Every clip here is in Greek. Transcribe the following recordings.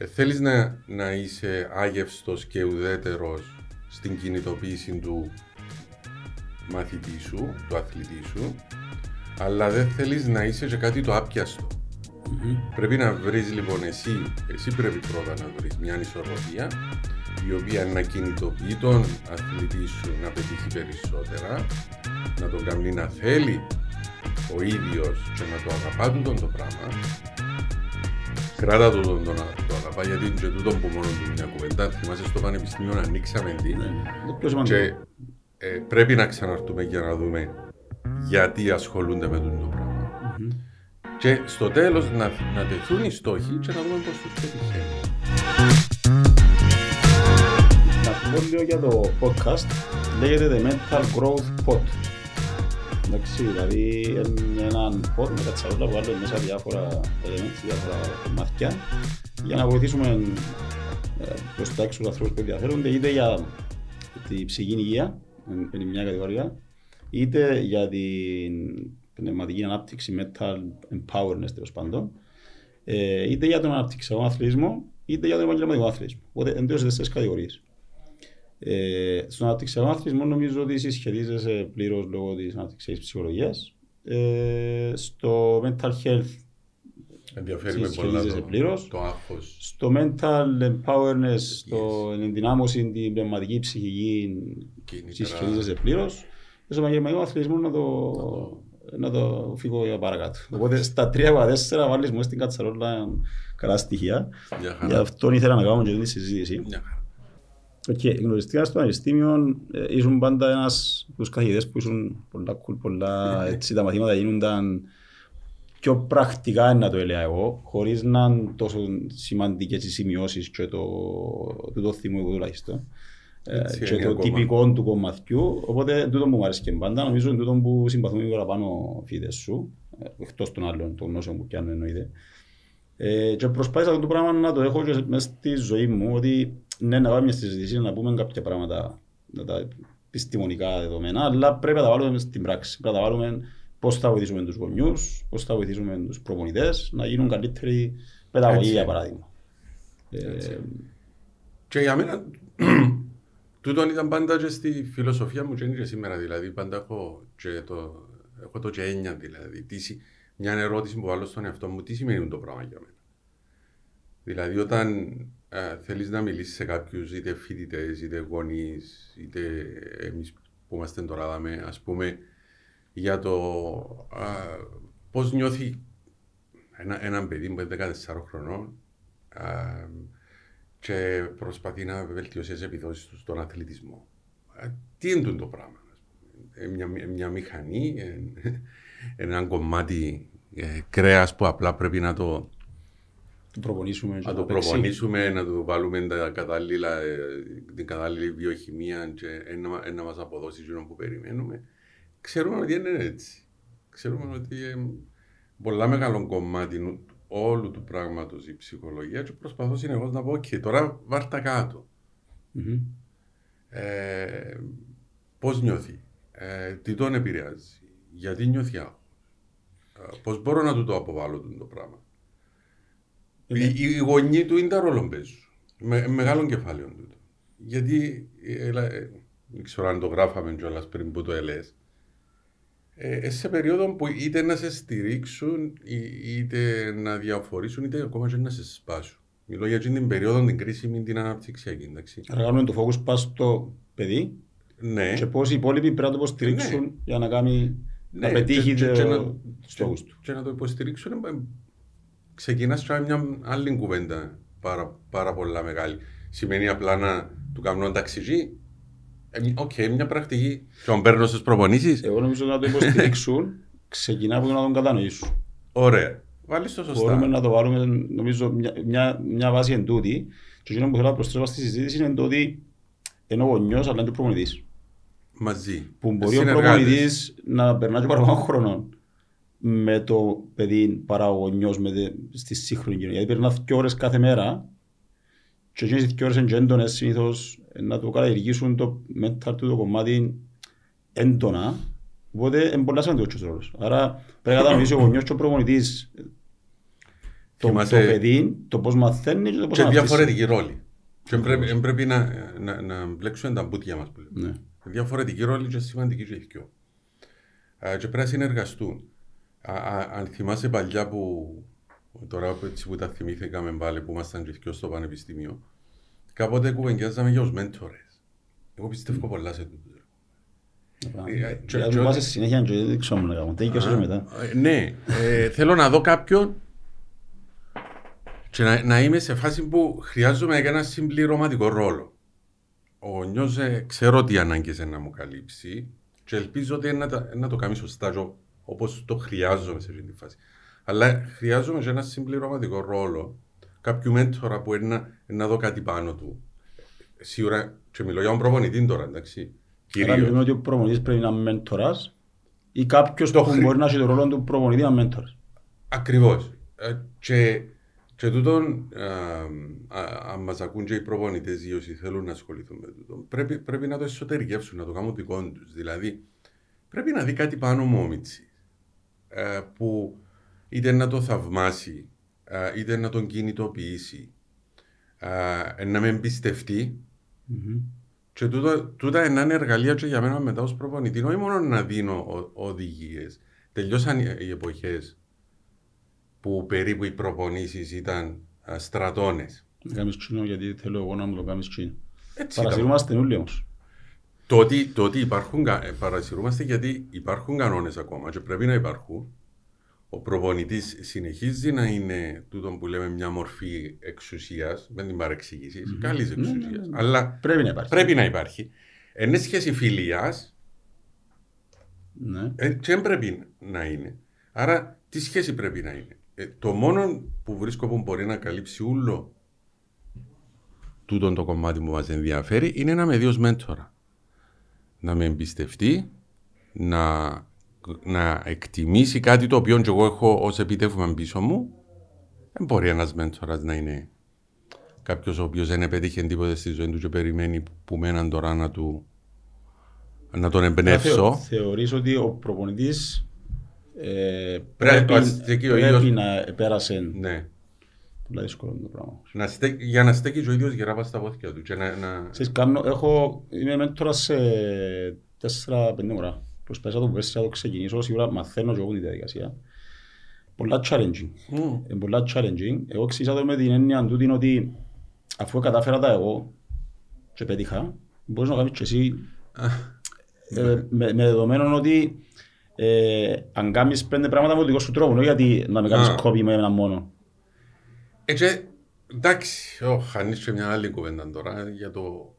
Ε, θέλεις να, να είσαι άγευστος και ουδέτερος στην κινητοποίηση του μαθητή σου, του αθλητή σου, αλλά δεν θέλεις να είσαι και κάτι το άπιαστο. Πρέπει να βρεις λοιπόν εσύ, εσύ πρέπει πρώτα να βρεις μια ισορροπία η οποία να κινητοποιεί τον αθλητή σου να πετύχει περισσότερα, να τον κάνει να θέλει ο ίδιος και να το αγαπά τον το πράγμα Κράτα το τον, τον, το αγαπά γιατί είναι και τούτο που μόνο του μια κουβέντα. Θυμάσαι στο πανεπιστήμιο να ανοίξαμε τι. Ναι, και ε, πρέπει να ξαναρθούμε για να δούμε γιατί ασχολούνται με το πράγμα. Mm-hmm. Και στο τέλος να, να τεθούν οι στόχοι και να δούμε πώς τους πετυχαίνουν. Να πω λίγο για το podcast. Λέγεται The Mental Growth Pod. Εντάξει, δηλαδή είναι έναν pod με κατσαρόλα που βάλουμε μέσα διάφορα elements, διάφορα κομμάτια για να βοηθήσουμε ε, προς τα έξω τους ανθρώπους που ενδιαφέρονται είτε για την ψυχική υγεία, είναι μια κατηγορία, είτε για την πνευματική ανάπτυξη, mental empowerment τέλος πάντων, ε, είτε για τον αναπτυξιακό αθλητισμό, είτε για τον επαγγελματικό αθλητισμό. Οπότε εντός τέσσερις κατηγορίες. Ε, στον αναπτυξιακό αθλητισμό νομίζω ότι συσχετίζεσαι πλήρως λόγω της αναπτυξιακή ψυχολογίας. Ε, στο mental health Ενδιαφέρει με πολλά το, πλήρως. το άγχος. Στο mental empowerment, στο ενδυνάμωση, την πνευματική ψυχική συσχετίζεσαι πλήρως. Στο επαγγελματικό αθλητισμό να το, να το φύγω για παρακάτω. Οπότε στα τρία από τέσσερα βάλεις μου στην κατσαρόλα καλά στοιχεία. Γι' αυτό ήθελα να κάνω και τη συζήτηση. Και γνωριστήκας στο Πανεπιστήμιο, ε, ήσουν πάντα ένας από τους καθηγητές που ήσουν πολλά cool, πολλά έτσι, τα μαθήματα γίνονταν πιο πρακτικά να το έλεγα εγώ, χωρίς να είναι τόσο σημαντικές οι σημειώσεις και το, το, το θυμό εγώ τουλάχιστον. Ε, και το τυπικό του κομματιού, οπότε τούτο που μου άρεσε και πάντα, νομίζω είναι τούτο που συμπαθούν λίγο παραπάνω φίδες σου, ε, εκτός των άλλων των γνώσεων που πιάνουν εννοείται. Ε, και προσπάθησα αυτό το πράγμα να το έχω και μέσα στη ζωή μου, ότι ναι, να πάμε στη συζήτηση, να πούμε κάποια πράγματα, να τα επιστημονικά δεδομένα, αλλά πρέπει να τα βάλουμε στην πράξη. Πρέπει να τα βάλουμε πώς θα βοηθήσουμε τους γονιούς, πώς θα βοηθήσουμε τους προπονητές, να γίνουν καλύτεροι παιδαγωγοί, για παράδειγμα. Ε, και για μένα, τούτο ήταν πάντα και στη φιλοσοφία μου και είναι και σήμερα, δηλαδή πάντα έχω και το, έχω το και έννοια, δηλαδή. Τι, μια ερώτηση που βάλω στον εαυτό μου, τι σημαίνει το πράγμα για μένα; Δηλαδή όταν ε, θέλεις να μιλήσεις σε κάποιους είτε φοιτητές, είτε γονείς, είτε εμείς που είμαστε τώρα δάμε, ας πούμε για το ε, πώς νιώθει ένα, έναν παιδί που είναι 14 χρονών ε, και προσπαθεί να βελτιώσει τις επιδόσεις του στον αθλητισμό. Ε, τι είναι το πράγμα. Ε, μια, μια μηχανή, ε, ένα κομμάτι ε, κρέας που απλά πρέπει να το το προπονήσουμε, να το προπονήσουμε, να του βάλουμε τα κατάλληλα, ε, την κατάλληλη βιοχημία και να, να μας αποδώσει αυτό που περιμένουμε. Ξέρουμε ότι είναι έτσι. Ξέρουμε ότι είναι πολλά μεγάλο κομμάτι όλου του πράγματος η ψυχολογία και προσπαθώ συνεχώς να πω και τώρα βάρτα κάτω. Mm-hmm. Ε, πώς νιώθει, ε, τι τον επηρεάζει, γιατί νιώθει άγχος, ε, πώς μπορώ να του το αποβάλω το πράγμα. Οι, οι γονείς του είναι τα ρόλο παίζουν. Με, μεγάλο κεφάλαιο του. Γιατί, ε, ε, δεν ξέρω αν το γράφαμε κιόλας πριν που το έλεγε. Ε, σε περίοδο που είτε να σε στηρίξουν, είτε να διαφορήσουν, είτε ακόμα και να σε σπάσουν. Μιλώ για την περίοδο την κρίσιμη, την αναπτυξιακή. Εντάξει. Άρα κάνουμε το focus πας στο παιδί ναι. και πώ οι υπόλοιποι πρέπει να το υποστηρίξουν ναι. για να κάνει ναι. να πετύχει και, το, και, στόχου του. Και να το υποστηρίξουν ξεκινάς και μια άλλη κουβέντα πάρα, πάρα πολλά μεγάλη. Σημαίνει απλά να του κάνουν ταξιτζή. Ε, OK, okay, μια πρακτική. Και τον παίρνω στις προπονήσεις. Εγώ νομίζω να το υποστηρίξουν, ξεκινά από το να τον κατανοήσουν. Ωραία. Βάλε το σωστά. Μπορούμε να το βάλουμε, νομίζω, μια, μια, μια βάση εν τούτη. Και εκείνο που θέλω να προσθέσω στη συζήτηση είναι το ότι είναι ο γονιός αλλά είναι ο προπονητής. Μαζί. Που μπορεί ο προπονητής να περνά και παραπάνω χρόνο με το παιδί παραγωνιός στη σύγχρονη κοινωνία. Γιατί περνά δύο ώρες κάθε μέρα και εκείνες οι δύο ώρες είναι έντονες συνήθως να το καλλιεργήσουν το mental του το κομμάτι έντονα οπότε είναι πολλά σημαντικό ο ρόλος. Άρα πρέπει να κατανοήσει ο γονιός και ο προπονητής το, το παιδί, το πώς μαθαίνεις και το πώς Και διαφορετική ρόλη. Και πρέπει, πρέπει να, να, να μπλέξουμε τα μπουτια μας πλέον. Ναι. Διαφορετική ρόλη και σημαντική και πιο. Και πρέπει να συνεργαστούν. Αν θυμάσαι παλιά που τώρα έτσι που τα θυμήθηκαμε πάλι που ήμασταν και στο πανεπιστήμιο, κάποτε κουβεντιάζαμε για τους μέντορες. Εγώ πιστεύω mm. πολλά σε τούτο. Δηλαδή βάζεις συνέχεια και δεν ξέρω να κάνω. Τέγιος μετά. Ναι, ε, θέλω να δω κάποιον και να, να είμαι σε φάση που χρειάζομαι ένα συμπληρωματικό ρόλο. Ο νιός ε, ξέρω τι ανάγκες να μου καλύψει και ελπίζω ότι να, να το κάνει σωστά όπως το χρειάζομαι σε αυτή τη φάση. Αλλά χρειάζομαι και ένα συμπληρωματικό ρόλο κάποιου μέντορα που είναι να, να δω κάτι πάνω του. Σίγουρα, και μιλώ για τον προπονητή τώρα, εντάξει. Κυρίως. Άρα μιλούμε ότι ο προπονητής πρέπει να είναι μέντορας ή κάποιος που χρη... μπορεί να έχει το ρόλο του προπονητή να είναι μέντορας. Ακριβώς. Ε, και, και τούτον, αν μας ακούν και οι προπονητές ή όσοι θέλουν να ασχοληθούν με τούτο, πρέπει, πρέπει να το εσωτερικεύσουν, να το κάνουν δικό τους. Δηλαδή, πρέπει να δει κάτι πάνω μου ο Μίτσι, ε, που είτε να το θαυμάσει, ε, είτε να τον κινητοποιήσει, να με εμπιστευτεί mm-hmm. Και τούτα, τούτα είναι εργαλεία και για μένα μετά ως προπονητή, όχι μόνο να δίνω οδηγίες. Τελειώσαν οι εποχές που περίπου οι προπονήσεις ήταν στρατώνες. Κάμεις τσίνο γιατί θέλω εγώ να μου το κάνεις τσίνο. Παρασυρούμαστε όλοι όμως. Το ότι, το ότι υπάρχουν, παρασυρούμαστε γιατί υπάρχουν κανόνες ακόμα και πρέπει να υπάρχουν ο προπονητής συνεχίζει να είναι τούτο που λέμε μια μορφή εξουσίας, με την παρεξήγηση, mm-hmm. καλής εξουσίας. Mm-hmm. Αλλά πρέπει να υπάρχει. Πρέπει να υπάρχει. Εν σχέση φιλίας, ναι. ε, και δεν πρέπει να είναι. Άρα, τι σχέση πρέπει να είναι; Ε, το μόνο που βρίσκω που μπορεί να καλύψει όλο τούτο το κομμάτι που μας ενδιαφέρει είναι να με δει ω μέντορα. Να με εμπιστευτεί, να να εκτιμήσει κάτι το οποίο και εγώ έχω ως επιτεύγμα πίσω μου, δεν μπορεί ένας μέντορας να είναι κάποιος ο οποίος δεν επέτυχε τίποτα στη ζωή του και περιμένει που μέναν τώρα να, του, να τον εμπνεύσω. Θεωρείς ότι ο προπονητής ε, πρέπει, πρέπει, πρέπει να πέρασε. Ναι. Πολύ δύσκολο το πράγμα. Να στέ, για να στέκει ο ίδιος γερά στα πόδια του. Και να, να... κάνω, έχω, είμαι μέντορα σε 4-5 ώρα προσπαθήσα το πέσει να το ξεκινήσω, σίγουρα μαθαίνω και εγώ τη διαδικασία. Πολλά challenging. Mm. Ε, πολλά challenging. Εγώ εξήγησα το με την έννοια τούτη ότι αφού κατάφερα τα εγώ και πέτυχα, μπορείς να κάνεις και εσύ ε, με, με δεδομένο ότι ε, αν κάνεις πέντε πράγματα με το δικό σου τρόπο, όχι γιατί να με κάνεις κόπη με ένα μόνο. Έτσι, εντάξει, oh, ανοίξω μια άλλη κουβέντα τώρα για το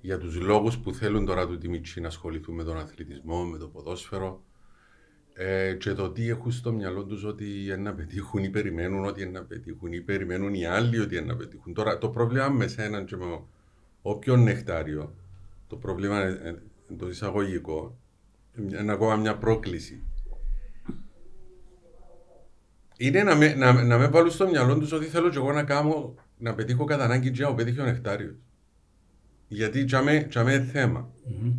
για τους λόγους που θέλουν τώρα του Τιμίτσι να ασχοληθούν με τον αθλητισμό, με το ποδόσφαιρο ε, και το τι έχουν στο μυαλό τους ότι να πετύχουν ή περιμένουν ότι να πετύχουν ή περιμένουν οι άλλοι ότι να πετύχουν. Τώρα το πρόβλημα με σένα και με όποιον νεκτάριο, το πρόβλημα είναι το εισαγωγικό, είναι ακόμα μια πρόκληση. Είναι να με, να, να με βάλουν στο μυαλό τους ότι θέλω και εγώ να κάνω να πετύχω κατά ανάγκη και να πετύχει ο νεκτάριος. Γιατί τζαμέ, τζαμέ θέμα. Mm-hmm.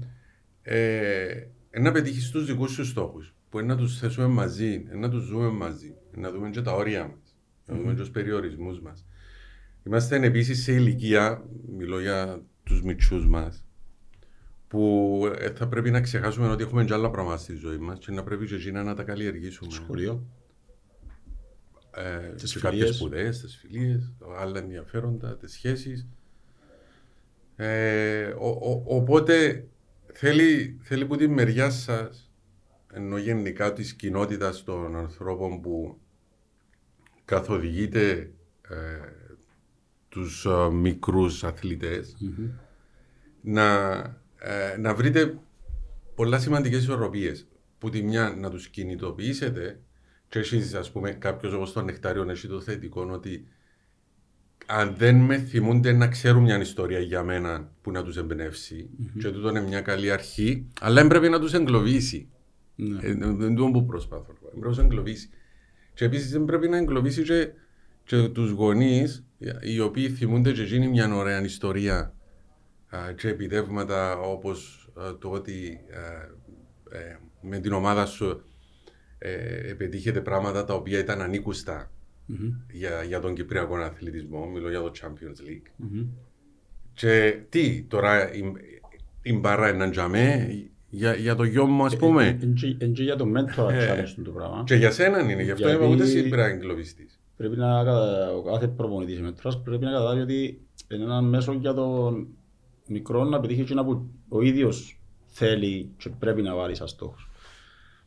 Ε, να πετύχεις τους δικούς σου στόχους, που είναι να τους θέσουμε μαζί, να τους ζούμε μαζί, να δούμε και τα όρια μας, να δούμε και τους περιορισμούς μας. Είμαστε επίσης σε ηλικία, μιλώ για τους μυτσού μας, που ε, θα πρέπει να ξεχάσουμε ότι έχουμε και άλλα πράγματα στη ζωή μας και να πρέπει και εκείνα να τα καλλιεργήσουμε. Σχολείο. Ε, τις κάποιες σπουδές, τις φιλίες, άλλα ενδιαφέροντα, τις σχέσεις. Ε, οπότε θέλει, θέλει που τη μεριά σας, ενώ γενικά της κοινότητας των ανθρώπων που καθοδηγείτε ε, τους ε, μικρούς να, ε, να βρείτε πολλά σημαντικές ισορροπίες. Που τη μια να τους κινητοποιήσετε και εσείς ας πούμε κάποιος όπως τον Νεκτάριο έχει το θετικό ότι αν δεν με θυμούνται να ξέρουν μια ιστορία για μένα που να τους εμπνεύσει, mm-hmm. και τούτο είναι μια καλή αρχή, αλλά πρέπει να τους εγκλωβίσει. Ναι. Ε, δεν είναι το που προσπαθώ. Πρέπει να τους εγκλωβίσει. Και επίσης δεν πρέπει να εγκλωβίσει και, και τους γονείς, οι οποίοι θυμούνται και γίνει μια ωραία ιστορία και επιτεύγματα όπως το ότι ε, με την ομάδα σου ε, πετύχετε πράγματα τα οποία ήταν ανήκουστα για, για τον Κυπριακό αθλητισμό, μιλώ για το Champions League. Και τι, τώρα η, η μπαρά είναι τζαμέ για, για το γιο μου, ας πούμε. Είναι για το mentor challenge το πράγμα. Και για σένα είναι, γι' αυτό είπα ούτε εσύ πρέπει να εγκλωβιστείς. Πρέπει να, ο κάθε προπονητής μετράς πρέπει να καταλάβει ότι είναι ένα μέσο για τον μικρό να πετύχει και που ο ίδιος θέλει και πρέπει να βάλει σαν στόχος.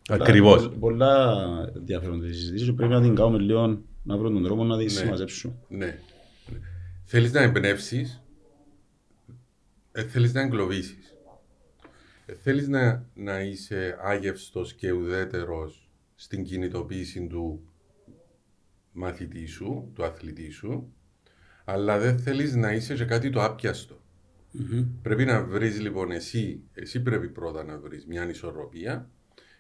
Ακριβώς. Πολλά ενδιαφέρονται τις συζητήσεις και πρέπει να την κάνουμε λίγο να βρουν τον τρόπο να τις ναι. συμμαζέψουν. Ναι. Θέλεις να εμπνεύσεις, ε, θέλεις να εγκλωβίσεις. Ε, θέλεις να, να είσαι άγευστος και ουδέτερος στην κινητοποίηση του μαθητή σου, του αθλητή σου, αλλά δεν θέλεις να είσαι και κάτι το άπιαστο. Mm-hmm. Πρέπει να βρεις λοιπόν εσύ, εσύ πρέπει πρώτα να βρεις μια ισορροπία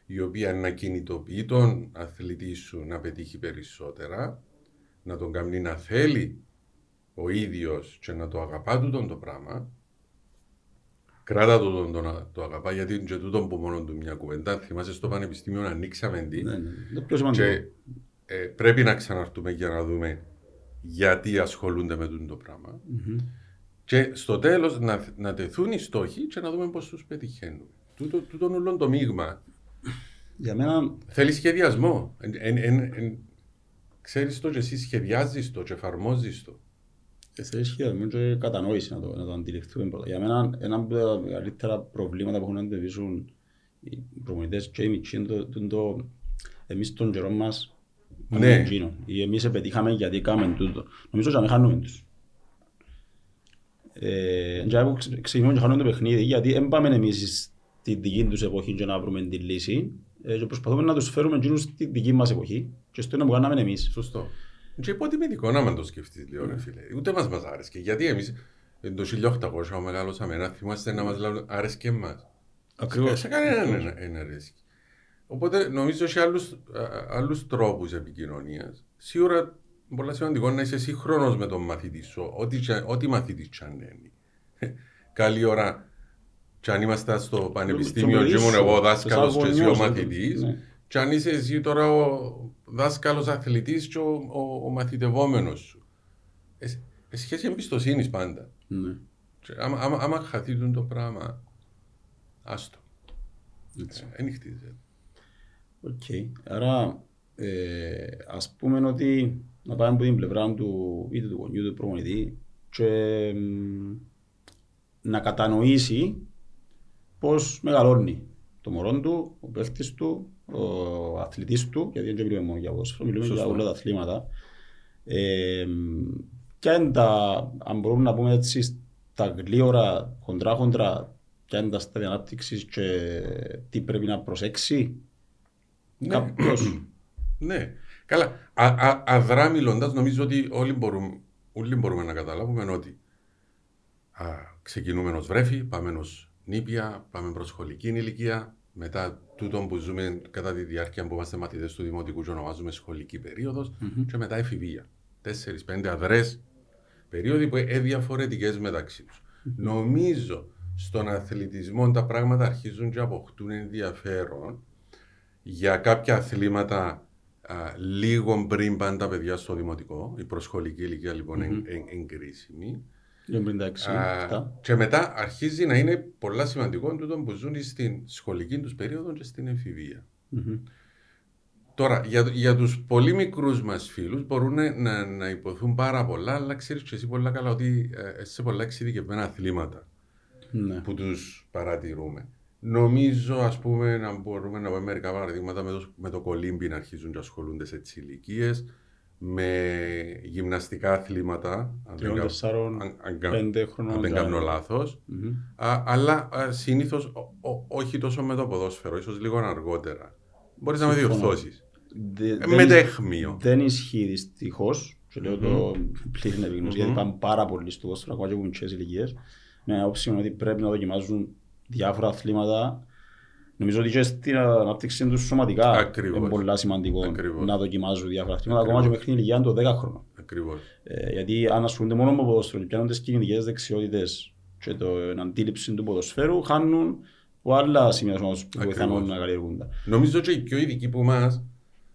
η οποία να κινητοποιεί τον αθλητή σου να πετύχει περισσότερα, να τον κάνει να θέλει ο ίδιος και να το αγαπά τούτο το πράγμα, κράτα το τον, τον, το αγαπά γιατί είναι και τούτο που μόνο του μια κουβέντα. Θυμάσαι στο πανεπιστήμιο να ανοίξαμε τι. Ναι, ναι. Και ε, πρέπει να ξαναρθούμε για να δούμε γιατί ασχολούνται με το πράγμα. Mm-hmm. Και στο τέλος να, να τεθούν οι στόχοι και να δούμε πώς τους πετυχαίνουμε. Τούτο, τούτο όλο το μείγμα. Για μένα... Θέλει σχεδιασμό. Εν, εν, εν, ξέρεις το και εσύ σχεδιάζεις το και εφαρμόζεις το. Ε, θέλεις σχεδιασμό και κατανόηση να το, να το αντιληφθούμε πρώτα. Για μένα ένα από τα μεγαλύτερα προβλήματα που έχουν να αντιμετωπίσουν οι προμονητές και οι μητσοί είναι το, το, εμείς τον καιρό μας ναι. Ή εμείς πετύχαμε γιατί κάνουμε τούτο. Νομίζω ότι χάνουμε τους. Ε, ξεκινούμε και χάνουμε το παιχνίδι γιατί δεν πάμε εμείς στη δική τους εποχή και να βρούμε τη λύση ε, και προσπαθούμε να τους φέρουμε εκείνους στη δική μας εποχή και στο είναι που κάναμε εμείς. Σωστό. Και υποτιμητικό να μην το σκεφτείς λίγο ρε φίλε. Ούτε μας μας άρεσε. Γιατί εμείς το 1800 μεγάλωσαμε να θυμάστε να μας λάβουν άρεσε εμάς. Ακριβώς. Σε κανέναν δεν αρέσει. Οπότε νομίζω σε άλλους, άλλους τρόπους επικοινωνίας. Σίγουρα πολύ σημαντικό να είσαι σύγχρονος με τον μαθητή σου, ό,τι, ό,τι μαθητής τσανένει. Καλή ώρα, και αν είμαστε στο πανεπιστήμιο και ήμουν εγώ δάσκαλος και εσύ ο μαθητής, ναι. και αν είσαι εσύ τώρα ο δάσκαλος αθλητής και ο, ο, ο μαθητευόμενος σου. Ε, ε, σχέση εμπιστοσύνης πάντα. Ναι. Και άμα, άμα, άμα χαθεί το πράγμα, άστο. Δεν ε, χτίζεται. OK. Okay. Άρα, ε, ας πούμε ότι να πάμε από την πλευρά του είτε του γονιού του προπονητή και να κατανοήσει πώς μεγαλώνει το μωρό του, ο παίχτης του, ο αθλητής του, γιατί δεν μιλούμε μόνο για ποδόσφαιρο, μιλούμε για όλα τα αθλήματα. Ε, και αν, τα, αν μπορούμε να πούμε έτσι στα γλήορα, χοντρά χοντρά, και αν τα στάδια ανάπτυξης και τι πρέπει να προσέξει; Ναι. κάποιος. ναι. Καλά. αδρά μιλώντας, νομίζω ότι όλοι μπορούμε, όλοι μπορούμε να καταλάβουμε ότι α, ξεκινούμε ως βρέφη, πάμε ως νήπια, πάμε προς σχολική ηλικία, μετά τούτο που ζούμε κατά τη διάρκεια που είμαστε μαθητές του δημοτικού και ονομάζουμε σχολική περίοδος mm-hmm. και μετά εφηβεία. Τέσσερις-πέντε αδρές περίοδοι που είναι διαφορετικές μεταξύ τους. Mm-hmm. Νομίζω στον αθλητισμό τα πράγματα αρχίζουν και αποκτούν ενδιαφέρον για κάποια αθλήματα α, λίγο πριν πάνε τα παιδιά στο δημοτικό. Η προσχολική ηλικία λοιπόν mm-hmm. είναι εγκρίσιμη. Και μετά αρχίζει να είναι πολλά σημαντικό τούτο που ζουν στην σχολική τους περίοδο και στην εφηβεία. Mm-hmm. Τώρα, για, για τους πολύ μικρούς μας φίλους μπορούν να, να υποθούν πάρα πολλά, αλλά ξέρεις και εσύ πολύ καλά ότι ε, σε πολλά εξειδικευμένα αθλήματα ναι. που τους παρατηρούμε. Νομίζω, ας πούμε, να μπορούμε να πούμε μερικά παραδείγματα με το, με το κολύμπι να αρχίζουν να ασχολούνται σε τις ηλικίες, με γυμναστικά αθλήματα. Αν δεν κάνω λάθος. Αλλά συνήθως όχι τόσο με το ποδόσφαιρο, ίσως λίγο αργότερα. Μπορείς να με διορθώσεις. Με τέχμιο. Δεν ισχύει δυστυχώς. Και λέω το πλήρη επίγνωση, γιατί πάμε πάρα πολύ στο ποδόσφαιρο, ακόμα και από μικρέ ηλικίες. Με άποψη ότι πρέπει να δοκιμάζουν διάφορα αθλήματα Νομίζω ότι και στην ανάπτυξη τους σωματικά Ακριβώς. είναι πολύ σημαντικό Ακριβώς. να δοκιμάζουν διάφορα αθλήματα, ακόμα και μέχρι την ηλικία των 10 χρόνων. Ε, γιατί αν ασχολούνται μόνο με ποδόσφαιρο και πιάνουν τις κινητικές δεξιότητες και την αντίληψη του ποδοσφαίρου, χάνουν από άλλα σημεία που πιθανόν να καλλιεργούνται. Νομίζω ότι οι πιο ειδικοί που εμάς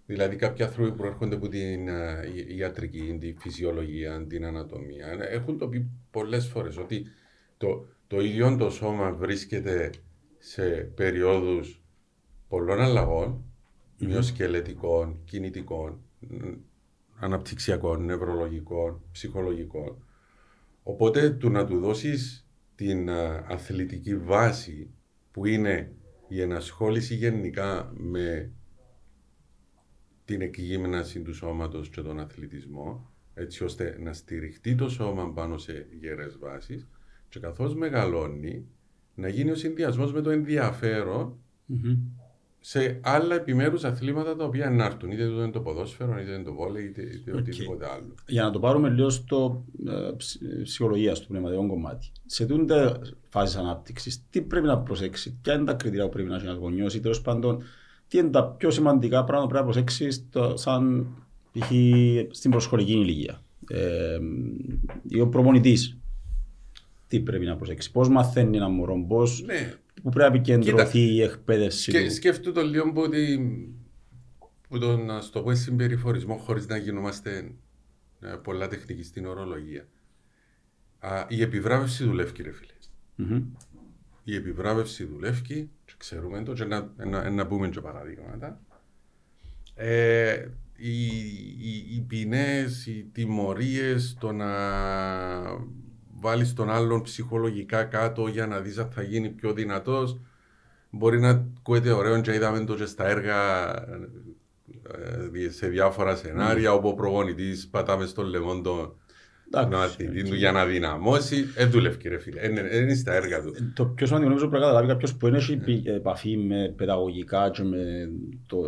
Δηλαδή κάποιοι άνθρωποι που έρχονται από την ε, ιατρική, τη φυσιολογία, την ανατομία, έχουν το πει πολλές φορές ότι το, το ίδιο το σώμα βρίσκεται σε περιόδους πολλών αλλαγών, mm-hmm. μειοσκελετικών, κινητικών, αναπτυξιακών, νευρολογικών, ψυχολογικών. Οπότε του να του δώσεις την ε, αθλητική βάση που είναι η ενασχόληση γενικά με την εκγύμναση του σώματος και τον αθλητισμό έτσι ώστε να στηριχτεί το σώμα πάνω σε γερές βάσεις και καθώς μεγαλώνει να γίνει ο συνδυασμός με το ενδιαφερον σε άλλα επιμέρους αθλήματα τα οποία να έρθουν. Είτε το είναι το ποδόσφαιρο, είτε είναι το βόλεϊ, είτε, είτε okay. οτιδήποτε άλλο. Για να το πάρουμε λίγο στο ε, ψυχολογία, στο πνευματικό κομμάτι. Σε τούντα φάσει ανάπτυξης, τι πρέπει να προσέξει, ποια είναι τα κριτήρια που πρέπει να έχει ένα γονιός ή τέλος πάντων, τι είναι τα πιο σημαντικά πράγματα που πρέπει να προσέξει σαν π.χ. στην προσχολική ηλικία. Ε, ή ο προπονητής. Τι πρέπει να προσέξει, πώς μαθαίνει ένα μωρό, πώ. Ναι που πρέπει να επικεντρωθεί η εκπαίδευση του. Σκέφτομαι το λίγο που, ότι, που το να στο πω συμπεριφορισμό χωρίς να γινόμαστε ε, πολλά τεχνική στην ορολογία. Α, η επιβράβευση δουλεύει ρε φίλε. Mm-hmm. Η επιβράβευση δουλεύει και ξέρουμε το και να, να, να πούμε και παραδείγματα. Ε, οι, οι, οι ποινές, οι τιμωρίες, το να βάλεις τον άλλον ψυχολογικά κάτω για να δεις αν θα γίνει πιο δυνατός. Μπορεί να ακούεται ωραίο και είδαμε το και στα έργα ε, σε διάφορα σενάρια mm. όπου ο προγονητή πατάμε στο λαιμό τον αθλητή του για να δυναμώσει. Δεν δουλεύει, ρε φίλε. Δεν είναι στα έργα του. Το πιο σημαντικό νομίζω πρέπει να καταλάβει κάποιος που έχει ναι. επαφή με παιδαγωγικά και με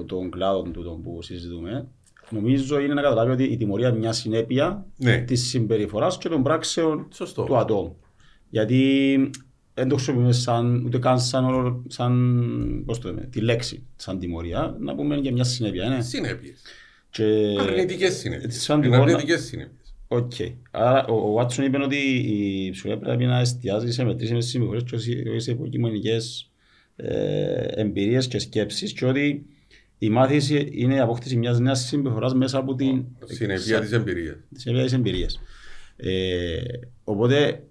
τον κλάδο του που συζητούμε νομίζω είναι να καταλάβει ότι η τιμωρία είναι μια συνέπεια ναι. της συμπεριφοράς και των πράξεων Σωστό. του ατόμου. Γιατί δεν το χρησιμοποιούμε σαν, ούτε καν σαν, σαν πώς το λέμε, τη λέξη σαν τιμωρία, να πούμε για μια συνέπεια. Ναι. Συνέπειες. Και... Αρνητικές συνέπειες. Σαν αρνητικές συνέπειες. OK. Okay. Άρα ο Βάτσον είπε ότι η ψυχολογία πρέπει να εστιάζει σε μετρήσιμες συμπεριφορές και όχι σε υποκειμενικές ε, εμπειρίες και σκέψεις και ότι η μάθηση είναι η απόκτηση μιας νέας συμπεριφοράς μέσα από την συνέργεια της εμπειρίας. Συνέργεια της εμπειρίας. Ε, οπότε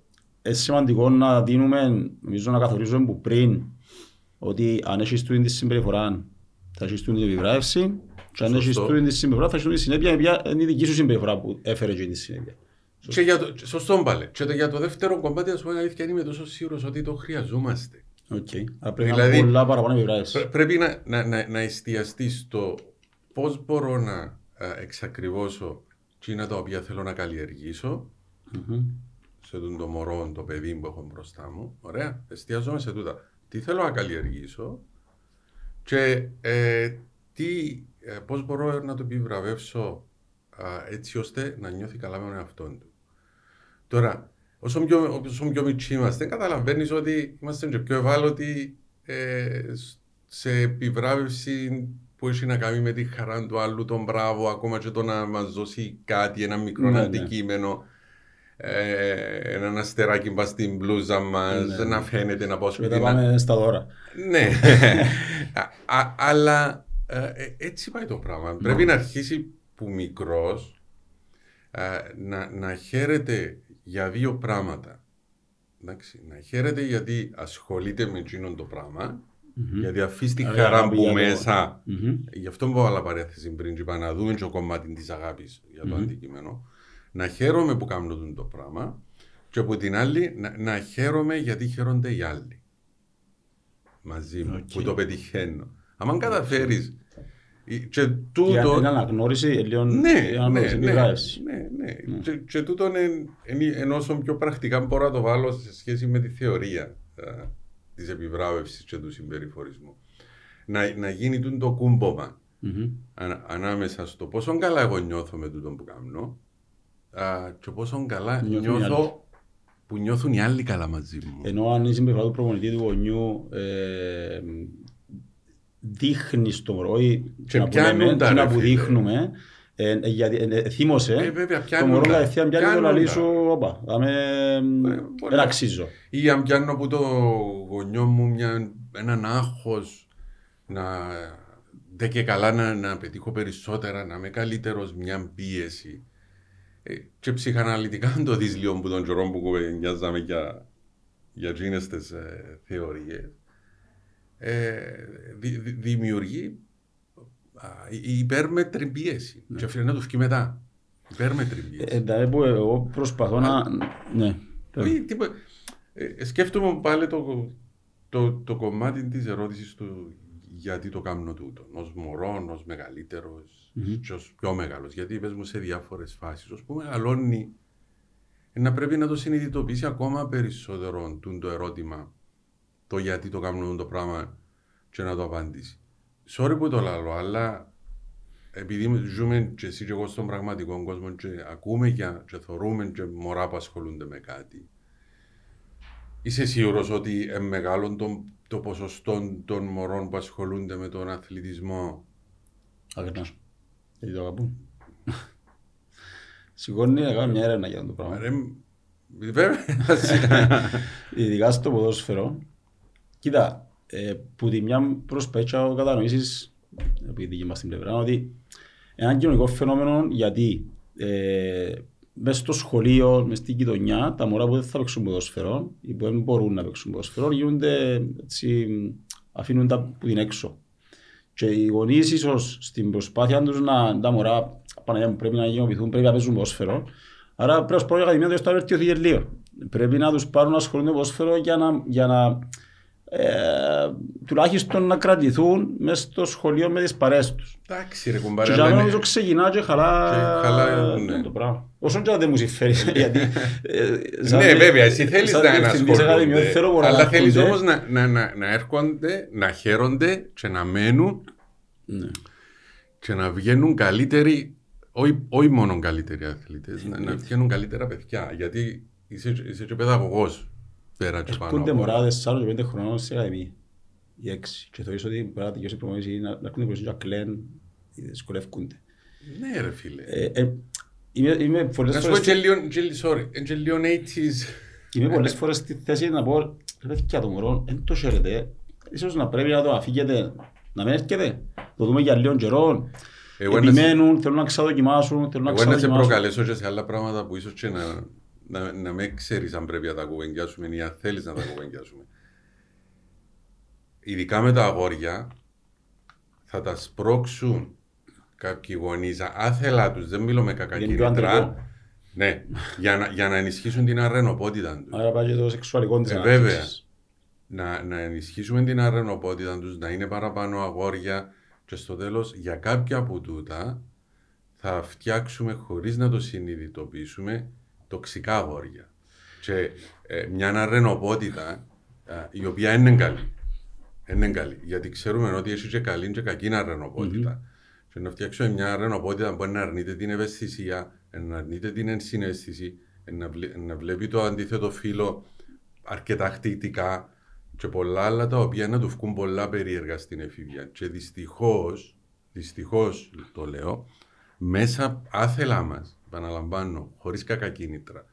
είναι σημαντικό να δίνουμε, νομίζω να καθορίζουμε που πριν ότι αν έχεις τούτη τη συμπεριφορά θα έχεις τούτη την επιβράβευση και αν έχεις τούτη τη συμπεριφορά θα έχεις τούτη τη συνέπεια είναι η δική σου συμπεριφορά που έφερε και τη συνέπεια. Και για το, σωστό πάλι. Και για το δεύτερο κομμάτι, ας πούμε, αλήθεια είμαι τόσο σίγουρος ότι το χρειαζόμαστε. Okay. Πρέπει δηλαδή, να πολλά παραπάνω Πρέπει να, να, να, να εστιαστείς στο πώς μπορώ να εξακριβώσω εκείνα τα οποία θέλω να καλλιεργήσω mm-hmm. σε τον το μωρό, το παιδί που έχω μπροστά μου. Ωραία. Εστιάζομαι σε τούτα. Τι θέλω να καλλιεργήσω και ε, τι, ε, πώς μπορώ να το επιβραβεύσω έτσι ώστε να νιώθει καλά με τον εαυτό του. Τώρα, όσο πιο, όσο πιο μικροί είμαστε, καταλαβαίνεις ότι είμαστε και πιο ευάλωτοι ε, σε επιβράβευση που έχει να κάνει με τη χαρά του άλλου, τον μπράβο, ακόμα και το να μας δώσει κάτι, ένα μικρό ναι, ναι. αντικείμενο. Ε, ένα αστεράκι μπας στην μπλούζα μας, ναι, ναι. να φαίνεται να πω σπίτι. πάμε στα δώρα. Ναι, αλλά ε, ε, έτσι πάει το πράγμα. Πρέπει να αρχίσει που μικρός ε, να, να χαίρεται για δύο πράγματα. Εντάξει, να χαίρεται γιατί ασχολείται με εκείνον το πράγμα, mm-hmm. γιατί αφήσει τη χαρά που μέσα. Mm-hmm. Γι' αυτό μου βάλα παρέθεση πριν, είπα να δούμε το κομμάτι της αγάπης για το mm-hmm. αντικείμενο. Να χαίρομαι που κάνω το πράγμα και από την άλλη να, να χαίρομαι γιατί χαίρονται οι άλλοι μαζί μου okay. που το πετυχαίνω. Αν καταφέρεις και τούτο... Για την αναγνώριση, λίγο ναι, ναι, ναι, ναι, ναι, ναι. Και, και τούτο είναι, ενώ όσο πιο πρακτικά μπορώ να το βάλω σε σχέση με τη θεωρία της επιβράβευσης και του συμπεριφορισμού. Να, να γίνει το κούμπομα mm-hmm. αν, ανάμεσα στο πόσο καλά εγώ νιώθω με τούτο που κάνω α, και πόσο καλά νιώθω, νιώθω που νιώθουν οι άλλοι καλά μαζί μου. Ενώ αν η συμπεριφορά του προπονητή του γονιού ε, δείχνεις στο μωρό ή να που δείχνουμε ε, γιατί ε, θύμωσε. Ε, βέβαια, το μωρό κατευθείαν πιάνει το λαλί σου όπα, δεν αξίζω. Ή αν πιάνω από το γονιό μου μια, έναν άγχος να δεν και καλά να, να πετύχω περισσότερα, να είμαι καλύτερος, μια πίεση. Ε, και ψυχαναλυτικά το δεις λίγο που τον καιρό που κουβεντιάζαμε για, για εκείνες τις ε, θεωρίες. ε, δη, δη, δημιουργεί υπέρμετρη πίεση ναι. και αφήνει να τους φύγει μετά. Υπέρμετρη πίεση. Ε, δηλαδή που εγώ προσπαθώ να... Ναι. Όχι, ε, σκέφτομαι πάλι το, το, το κομμάτι της ερώτησης του γιατί το κάνω τούτο. Ω μωρό, ως μεγαλύτερος, mm-hmm. ως πιο μεγάλος. Γιατί είπε μου σε διάφορες φάσεις. Ω που μεγαλώνει, να πρέπει να το συνειδητοποιήσει ακόμα περισσότερο το ερώτημα το γιατί το κάνουν το πράγμα και να το απαντήσει. Sorry που το λέω, αλλά επειδή ζούμε και εσύ και εγώ στον πραγματικό κόσμο και ακούμε και, και θεωρούμε και μωρά που ασχολούνται με κάτι, είσαι σίγουρος ότι είναι μεγάλο το, το ποσοστό των μωρών που ασχολούνται με τον αθλητισμό; Ακριβώς. Γιατί το αγαπούν. Σηκώνει να κάνω μια έρευνα για το πράγμα. Βέβαια. Ειδικά στο ποδόσφαιρο. Κοίτα, ε, που τη μια προσπέτσα ο κατανοήσεις, επειδή δική μας την πλευρά, ότι ένα κοινωνικό φαινόμενο γιατί ε, μέσα στο σχολείο, μέσα στην κοινωνία, τα μωρά που δεν θα παίξουν ποδοσφαιρό ή που δεν μπορούν να παίξουν ποδοσφαιρό γίνονται έτσι, αφήνουν τα που την έξω. Και οι γονείς ίσως στην προσπάθεια τους να τα μωρά πρέπει να γενοποιηθούν, πρέπει να παίζουν ποδοσφαιρό. Άρα πρέπει να σπρώει η Ακαδημία του να βελτιωθεί λίγο. Πρέπει να τους πάρουν να ασχολούνται ποδοσφαιρό για να, για να ε, τουλάχιστον να κρατηθούν μέσα στο σχολείο με τις παρέες τους. Εντάξει ρε κουμπάρε. Και νομίζω ξεκινά και χαλά, και χαλά ναι. το πράγμα. Όσον και δεν μου συμφέρει. γιατί, ε, ναι βέβαια, εσύ θέλεις να ανασχολούνται. Αλλά θέλεις όμως να, να, να, να έρχονται, να χαίρονται και να μένουν ναι. και να βγαίνουν καλύτεροι, όχι, όχι μόνο καλύτεροι αθλητές, να, να βγαίνουν καλύτερα παιδιά. Γιατί είσαι, είσαι και παιδαγωγός πέρα και πάνω. Έρχονται μωράδες 4-5 χρονών σε ακαδημία. Οι έξι. Και θεωρείς ότι μπορεί να τελειώσει η προμονήση να έρχονται προς και κλαίν ή δυσκολεύκονται. Ναι ρε φίλε. Ε, ε, είμαι, είμαι πολλές φορές... Να σου πω και λίγο 80's. Είμαι πολλές φορές στη θέση να πω, ρε παιδιά το μωρό, δεν το χαίρετε. Ίσως να πρέπει να το αφήγετε, να μην έρχεται. Το δούμε για λίγο καιρό. Επιμένουν, θέλουν να ξαδοκιμάσουν, θέλουν να ξαδοκιμάσουν. Εγώ να σε προκαλέσω και σε άλλα πράγματα που ίσως και να να, να με ξέρεις αν πρέπει να τα κουβεντιάσουμε ή αν θέλεις να τα κουβεντιάσουμε. Ειδικά με τα αγόρια, θα τα σπρώξουν κάποιοι γονείς, άθελά τους, δεν μιλώ με κακά κίνητρα. Ναι, για να, για να ενισχύσουν την αρενοπότητα τους. Άρα πάει το σεξουαλικό της ε, Βέβαια. Να, να ενισχύσουμε την αρενοπότητα τους, να είναι παραπάνω αγόρια και στο τέλος για κάποια από τούτα θα φτιάξουμε χωρίς να το συνειδητοποιήσουμε τοξικά αγόρια. Και ε, μια αρενοπότητα ε, η οποία είναι καλή. Είναι καλή. Γιατί ξέρουμε ότι έχει και καλή και κακή αρενοπότητα. Mm-hmm. Και να φτιάξουμε μια αρενοπότητα που να αρνείται την ευαισθησία, να αρνείται την ενσυναίσθηση, να, βλέ, να βλέπει το αντίθετο φύλλο αρκετά χτυπητικά και πολλά άλλα τα οποία να του βγουν πολλά περίεργα στην εφηβεία. Και δυστυχώς, δυστυχώς το λέω, μέσα άθελά μας επαναλαμβάνω, χωρίς κακά κίνητρα.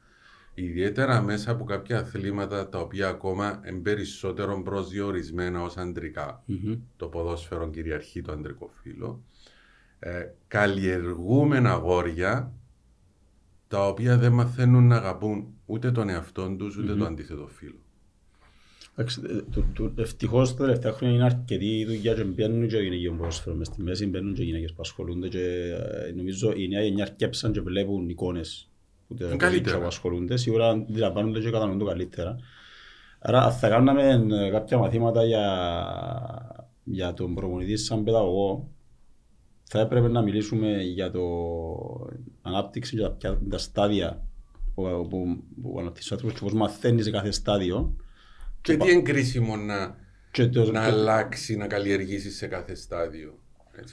Ιδιαίτερα μέσα από κάποια αθλήματα τα οποία ακόμα είναι περισσότερο προσδιορισμένα ως αντρικά. Mm-hmm. Το ποδόσφαιρο κυριαρχεί το αντρικό φύλλο. Ε, καλλιεργούμε αγόρια τα οποία δεν μαθαίνουν να αγαπούν ούτε τον εαυτό τους ούτε mm-hmm. το αντίθετο φύλλο. Ε, Ευτυχώς τα τελευταία χρόνια είναι αρκετή δουλειά και μπαίνουν και γυναικείο ποδόσφαιρο μες στη μέση, μπαίνουν και γυναίκες που ασχολούνται και ε, νομίζω η νέα γενιά αρκέψαν και βλέπουν εικόνες που τα ασχολούνται, σίγουρα αντιλαμβάνονται και κατανοούν το καλύτερα. Άρα θα κάναμε ε, κάποια μαθήματα για, για τον προπονητή σαν παιδαγωγό, θα έπρεπε να μιλήσουμε για το ανάπτυξη και τα, τα στάδια που, που, που αναπτύσσει ο άνθρωπος και πώς μαθαίνεις σε κάθε στάδιο και τι είναι κρίσιμο να, το... να αλλάξει, να καλλιεργήσεις σε κάθε στάδιο.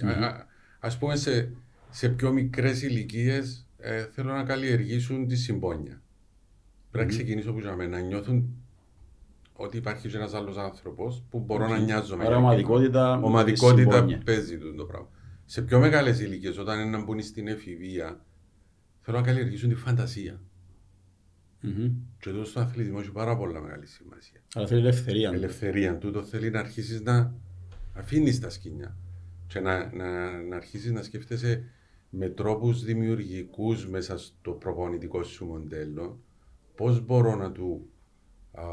Mm-hmm. Α ας πούμε σε, σε πιο μικρές ηλικίες ε, θέλω να καλλιεργήσουν τη συμπόνια. Mm-hmm. Πρέπει να ξεκινήσω από να, να νιώθουν ότι υπάρχει ένας άλλος άνθρωπος που μπορώ να νοιάζομαι. Άρα ομαδικότητα, ομαδικότητα παίζει το πράγμα. Σε πιο μεγάλες ηλικίες, όταν είναι να μπουν στην εφηβεία, θέλω να καλλιεργήσουν τη φαντασία. Mm-hmm. Και εδώ στον αθλητισμό έχει πάρα πολλά μεγάλη σημασία. Αλλά θέλει ελευθερία. Ελευθερία. Τούτο θέλει να αρχίσεις να αφήνεις τα σκηνιά. και να, να, να αρχίσεις να σκέφτεσαι με τρόπους δημιουργικούς μέσα στο προπονητικό σου μοντέλο πώς μπορώ να του, α,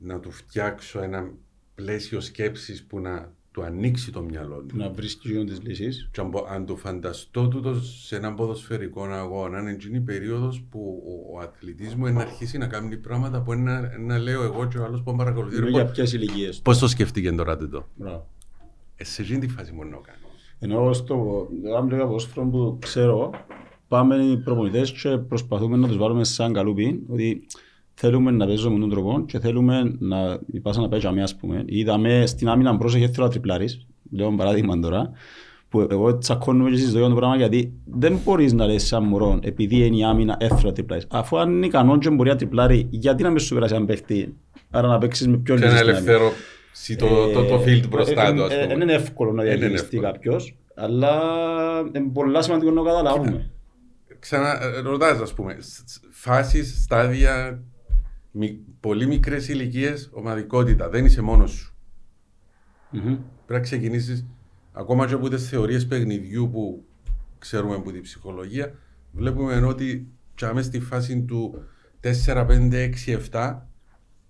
να του φτιάξω ένα πλαίσιο σκέψης που να του ανοίξει το μυαλό του. Να βρει και τις λύσεις. Και αν, αν το φανταστώ τούτος σε έναν ποδοσφαιρικό αγώνα, είναι η περίοδος που ο, ο αθλητής μου να αρχίσει να κάνει πράγματα που να, να λέω εγώ και ο άλλος που παρακολουθεί. Είναι για ποιες ηλικίες. Πώς το σκεφτήκε τώρα τούτο; Ε, σε αυτή τη φάση μόνο να κάνει. Ενώ στο άμβλεγα ποδόσφαιρο που ξέρω, πάμε οι προπονητές και προσπαθούμε να τους βάλουμε σαν καλούπι ότι θέλουμε να παίζουμε με τον τρόπο και θέλουμε να υπάρχει να παίζει αμέσως πούμε. Είδαμε στην άμυνα πρόσεχε θέλω να τριπλάρεις, λέω παράδειγμα τώρα, που εγώ τσακώνουμε και συζητώ για το πράγμα γιατί δεν μπορείς να λες σαν μωρό επειδή είναι η άμυνα έθελα τριπλάρεις. Αφού αν είναι ικανό και μπορεί να τριπλάρει, γιατί να με σου περάσει αν παίχτη, άρα να παίξεις με πιο λίγες Και ένα ελευθερό το, το, το field ε, μπροστά του, ας πούμε. Είναι εύκολο να διαχειριστεί κάποιος, αλλά είναι πολλά σημαντικό να καταλάβουμε. Ξαναρωτάς, ας πούμε, φάσεις, στάδια πολύ μικρές ηλικίες ομαδικότητα. Δεν είσαι μόνος σου. Mm-hmm. Πρέπει να ξεκινήσεις ακόμα και από τις θεωρίες παιχνιδιού που ξέρουμε από την ψυχολογία. Βλέπουμε ότι τσάμε στη φάση του 4, 5, 6, 7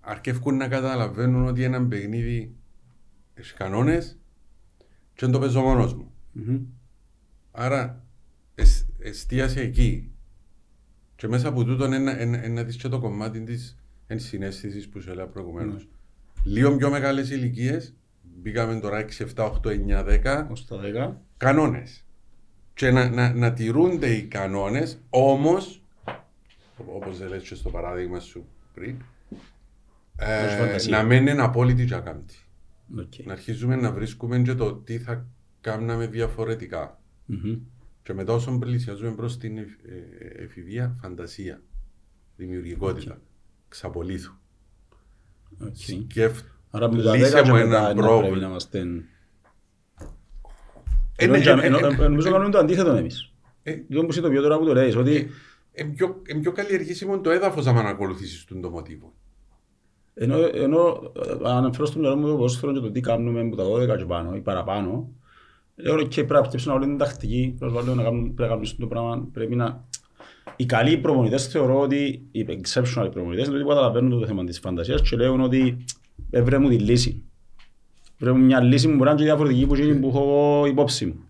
αρκεύουν να καταλαβαίνουν ότι ένα παιχνίδι έχεις κανόνες και δεν το παίζω μόνος μου. Mm-hmm. Άρα εστίασε εκεί. Και μέσα από τούτο να δεις και το κομμάτι της ενσυναίσθηση που σου έλεγα προηγουμένως. Mm. Λίγο πιο μεγάλες ηλικίες, μπήκαμε τώρα 6, 7, 8, 9, 10. Ω τα 10. Κανόνες. Και να, να, να τηρούνται οι κανόνες, όμως, όπως έλεγε και στο παράδειγμα σου πριν, ε, να μένει ένα απόλυτη τζακάμπτη. Okay. Να αρχίζουμε να βρίσκουμε και το τι θα κάνουμε διαφορετικά. Mm-hmm. Και μετά όσο πλησιάζουμε προς την εφηβεία, φαντασία, δημιουργικότητα. Okay ξαπολύθου. Okay. Σκεφ... Άρα με τα δέκα και μετά πρέπει να είμαστε... Νομίζω κάνουμε το αντίθετο εμείς. Δεν που το πιο τώρα που το λέεις, ότι... Είναι πιο καλλιεργήσιμο το έδαφος να ακολουθήσεις τον μοτίβο. Ενώ, ενώ αναφέρω στο μυαλό μου το ποδόσφαιρο και το τι κάνουμε από τα 12 και πάνω ή παραπάνω, λέω και πρέπει να φτιάξουμε όλη την τακτική, πρέπει να κάνουμε το πράγμα, πρέπει να οι καλοί προπονητές θεωρώ ότι οι exceptional προπονητές είναι ότι καταλαβαίνουν το θέμα της φαντασίας και λέγουν ότι έβρε μου τη λύση. Βρε μια λύση που μπορεί να είναι διαφορετική που, είναι που έχω υπόψη μου.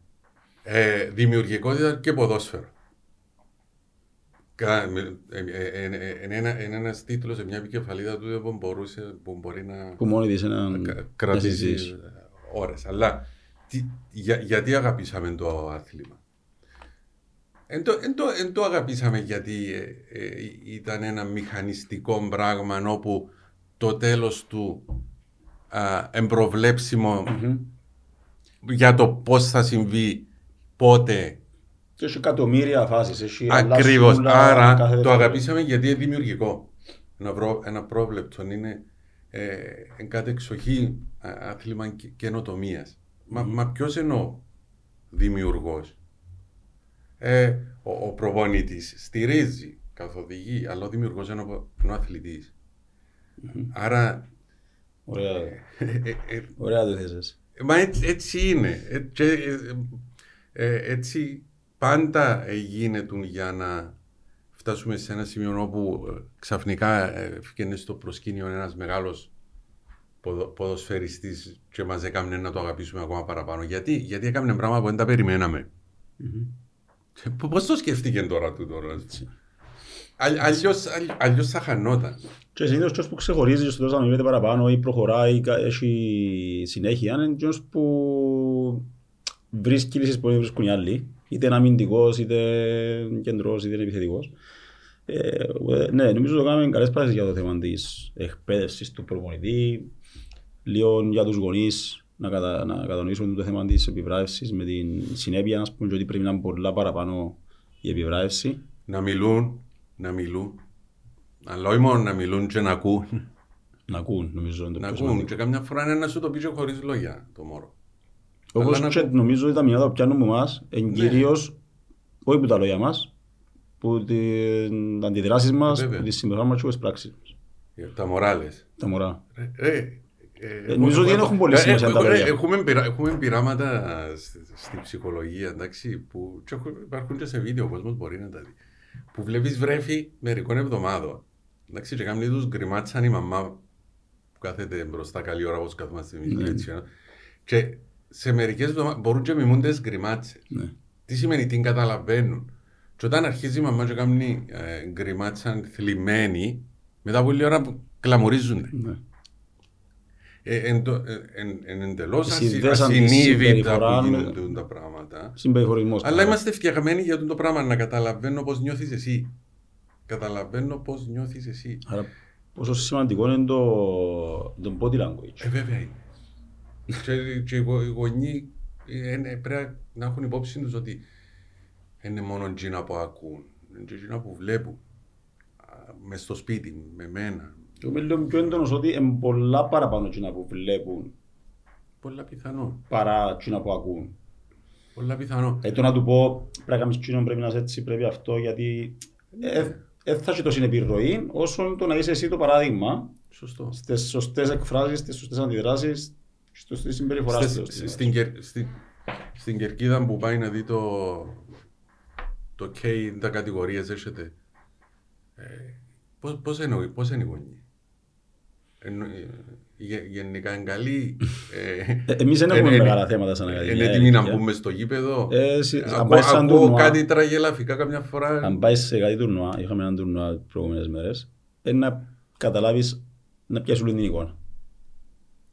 Ε, δημιουργικότητα και ποδόσφαιρο. Είναι ένας τίτλος σε μια επικεφαλίδα του που, μπορούσε, που μπορεί να που μόνη της ένα... κρατήσει ώρες. Αλλά για, γιατί αγαπήσαμε το άθλημα. Εν το, εν, το, εν το αγαπήσαμε γιατί ε, ε, ήταν ένα μηχανιστικό πράγμα όπου το τέλος του α, εμπροβλέψιμο mm-hmm. για το πώς θα συμβεί, πότε. Και έχει εκατομμύρια φάσεις. Ακριβώς. Άρα το αγαπήσαμε γιατί είναι δημιουργικό. Ένα, προ, ένα πρόβλεπτο είναι ε, κάτι εξοχή άθλημα καινοτομίας. Mm-hmm. Μα, μα ποιος εννοώ δημιουργός; Ε, ο, ο προπονητής στηρίζει, καθοδηγεί, αλλά ο δημιουργός είναι ο, ο αθλητη Άρα. Ωραία. Ε, ε, Ωραία το θες. Μα έτσι, έτσι είναι. έτσι πάντα γίνεται για να φτάσουμε σε ένα σημείο όπου ξαφνικά έφυγε στο προσκήνιο ένας μεγάλος ποδοσφαιριστής και μας έκανε να το αγαπήσουμε ακόμα παραπάνω. Γιατί, γιατί έκανε πράγμα που δεν τα περιμέναμε. Πώς το σκέφτηκε τώρα του τώρα. Αλλιώς θα χανόταν. Και συνήθως ποιος που ξεχωρίζει στο τέλος να μην παραπάνω ή προχωράει, έχει συνέχεια, είναι ποιος που βρίσκει λύσεις που δεν βρίσκουν οι άλλοι. Είτε είναι αμυντικός, είτε κεντρός, είτε είναι επιθετικός. Ε, ναι, νομίζω ότι κάνουμε καλές πράσεις για το θέμα της εκπαίδευσης του προπονητή, λίγο για τους γονείς, να, κατα, να κατανοήσουμε το θέμα της επιβράβευσης με την συνέπεια, να πούμε ότι πρέπει να είναι πολλά παραπάνω η επιβράβευση. Να μιλούν, να μιλούν. Αλλά όχι μόνο να μιλούν και να ακούν. Να ακούν, νομίζω. Να ακούν και καμιά φορά είναι να σου το πει και χωρίς λόγια το μόρο. Όπως και να... νομίζω ότι τα μηνύματα που πιάνουμε εμάς, είναι ναι. κυρίως, όχι που τα λόγια μας, που τις αντιδράσεις μας, που τις συμπεριφοράς μας και τις πράξεις μας. Τα μοράλες. Τα μωρά. Ε, Ε, νομίζω ότι δεν έχουν πολύ σημασία τα παιδιά. Έχουμε, έχουμε πειράματα στην ψυχολογία, εντάξει, που υπάρχουν και σε βίντεο, ο κόσμος μπορεί να τα δει. Που βλέπεις βρέφη μερικών εβδομάδων. Εντάξει, και κάνουν τους γκριμάτσαν η μαμά που κάθεται μπροστά καλή ώρα όπως καθόμαστε εμείς. Ναι. Και σε μερικές εβδομάδες μπορούν και μιμούνται τις γκριμάτσες. Ναι. Τι σημαίνει, τι καταλαβαίνουν. Και όταν αρχίζει η μαμά και κάνει ε, γκριμάτσαν θλιμμένη, μετά από λίγη ώρα κλαμουρίζονται. Ναι. Ε, εν, εν, εντελώς ασυνείδητα που γίνονται τα πράγματα. Αλλά είμαστε φτιαγμένοι για το πράγμα να καταλαβαίνω πώς νιώθεις εσύ. Καταλαβαίνω πώς νιώθεις εσύ. Άρα πόσο σημαντικό είναι το, το body language. Ε, βέβαια είναι. και, και οι γονείς ε, πρέπει να έχουν υπόψη τους ότι είναι μόνο εκείνα που ακούν, είναι εκείνα που βλέπουν. Μες στο σπίτι, με μένα, το λέω πιο έντονος ότι είναι πολλά παραπάνω εκείνα που βλέπουν. Πολλά πιθανό. Παρά εκείνα που ακούν. Πολλά πιθανό. Ε, το να του πω πρέπει να κάνεις εκείνο, πρέπει να είσαι έτσι, πρέπει αυτό, γιατί δεν ε, θα έχει τόση επιρροή όσο το να είσαι εσύ το παράδειγμα. Σωστό. Στις σωστές εκφράσεις, στις σωστές αντιδράσεις, στη συμπεριφοράς σου. Στην, στην, στην κερκίδα που πάει να δει το, το K, τα κατηγορίες έρχεται. Ε, πώς, πώς, εννοεί, πώς είναι η γονή. Γενικά είναι καλή. Ε, εμείς δεν έχουμε μεγάλα θέματα σαν ακαδημία. Είναι έτοιμοι να μπούμε στο γήπεδο. Ε, ακούω κάτι τραγελαφικά καμιά φορά. Αν πάεις σε κάτι τουρνουά, είχαμε έναν τουρνουά προηγούμενες μέρες, να καταλάβεις να πιάσεις όλη την εικόνα.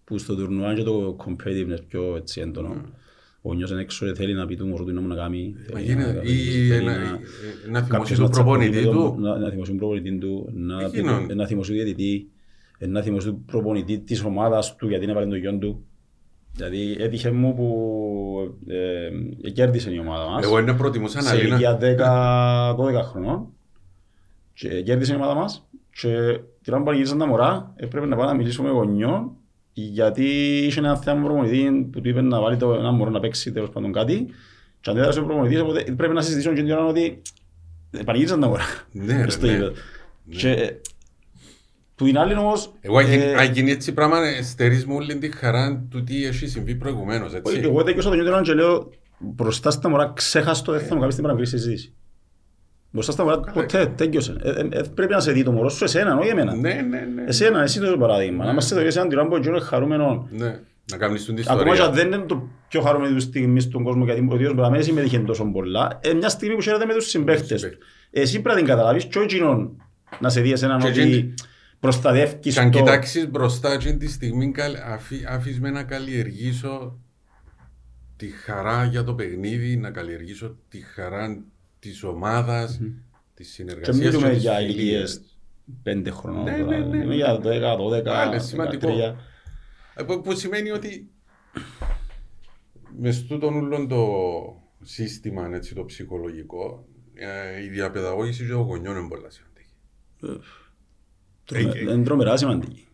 Που στο τουρνουά και το competitiveness πιο έτσι έντονο. Ο γονιός είναι έξω και θέλει να πει του μωρού του να κάνει. Ή να θυμώσει τον προπονητή του. Να θυμώσει τον προπονητή του, να θυμώσει τον διαιτητή να θυμώσει του προπονητή της ομάδας του γιατί είναι βάλει το γιον του. Δηλαδή έτυχε μου που ε, κέρδισε η ομάδα μας. Εγώ είναι προτιμούσα να είναι. Σε ηλικία 10-12 χρονών. Και κέρδισε η ομάδα μας. Και την ώρα που γύρισαν τα μωρά, έπρεπε να πάμε να μιλήσουμε με γονιό γιατί είχε ένα θέμα προπονητή που του είπε να βάλει το, ένα μωρό να παίξει τέλος πάντων κάτι. Και αν δεν έδωσε ο προπονητής, οπότε πρέπει να συζητήσουν και την ώρα ότι πανηγύρισαν τα μωρά. Ναι, ναι. Και που την άλλη όμως... Εγώ ε, αν γίνει έτσι πράγμα στερείς μου όλη τη χαρά του τι έχει συμβεί προηγουμένως, έτσι. Εγώ τέτοιος το νιώθω και λέω μπροστά στα μωρά ξέχαστο δεν θα μου κάνεις την παραγωγή συζήτηση. Μπροστά στα μωρά ποτέ τέλειωσε. Ε, ε, πρέπει να σε δει το μωρό σου εσένα, όχι εμένα. Ναι, ναι, ναι. Εσένα, εσύ το παράδειγμα. Να είμαστε εδώ και έναν τυράν που είναι χαρούμενο. Ναι. Να κάνεις την ιστορία. Ακόμα και δεν είναι το πιο χαρούμενο στιγμής στον κόσμο γιατί ο Διός μπορεί να μην συμμετείχε τόσο πολλά. Ε, μια στιγμή που χαίρεται με τους συμπαίχτες. Εσύ πρέπει να την καταλάβεις και όχι να σε δει εσέναν ότι προστατεύκεις το... Αν κοιτάξεις μπροστά και τη στιγμή αφήσεις με να καλλιεργήσω τη χαρά για το παιχνίδι, να καλλιεργήσω τη χαρά της ομάδας, mm-hmm. της συνεργασίας και μιλούμε για ηλικίες πέντε χρονών, ναι, ναι, ναι. ναι. για 10, 12, 13. Που, που σημαίνει ότι μες τούτον όλο το σύστημα έτσι, το ψυχολογικό, ε, η διαπαιδαγώγηση των γονιών είναι πολλά σημαντική. Είναι τρομερά σημαντική.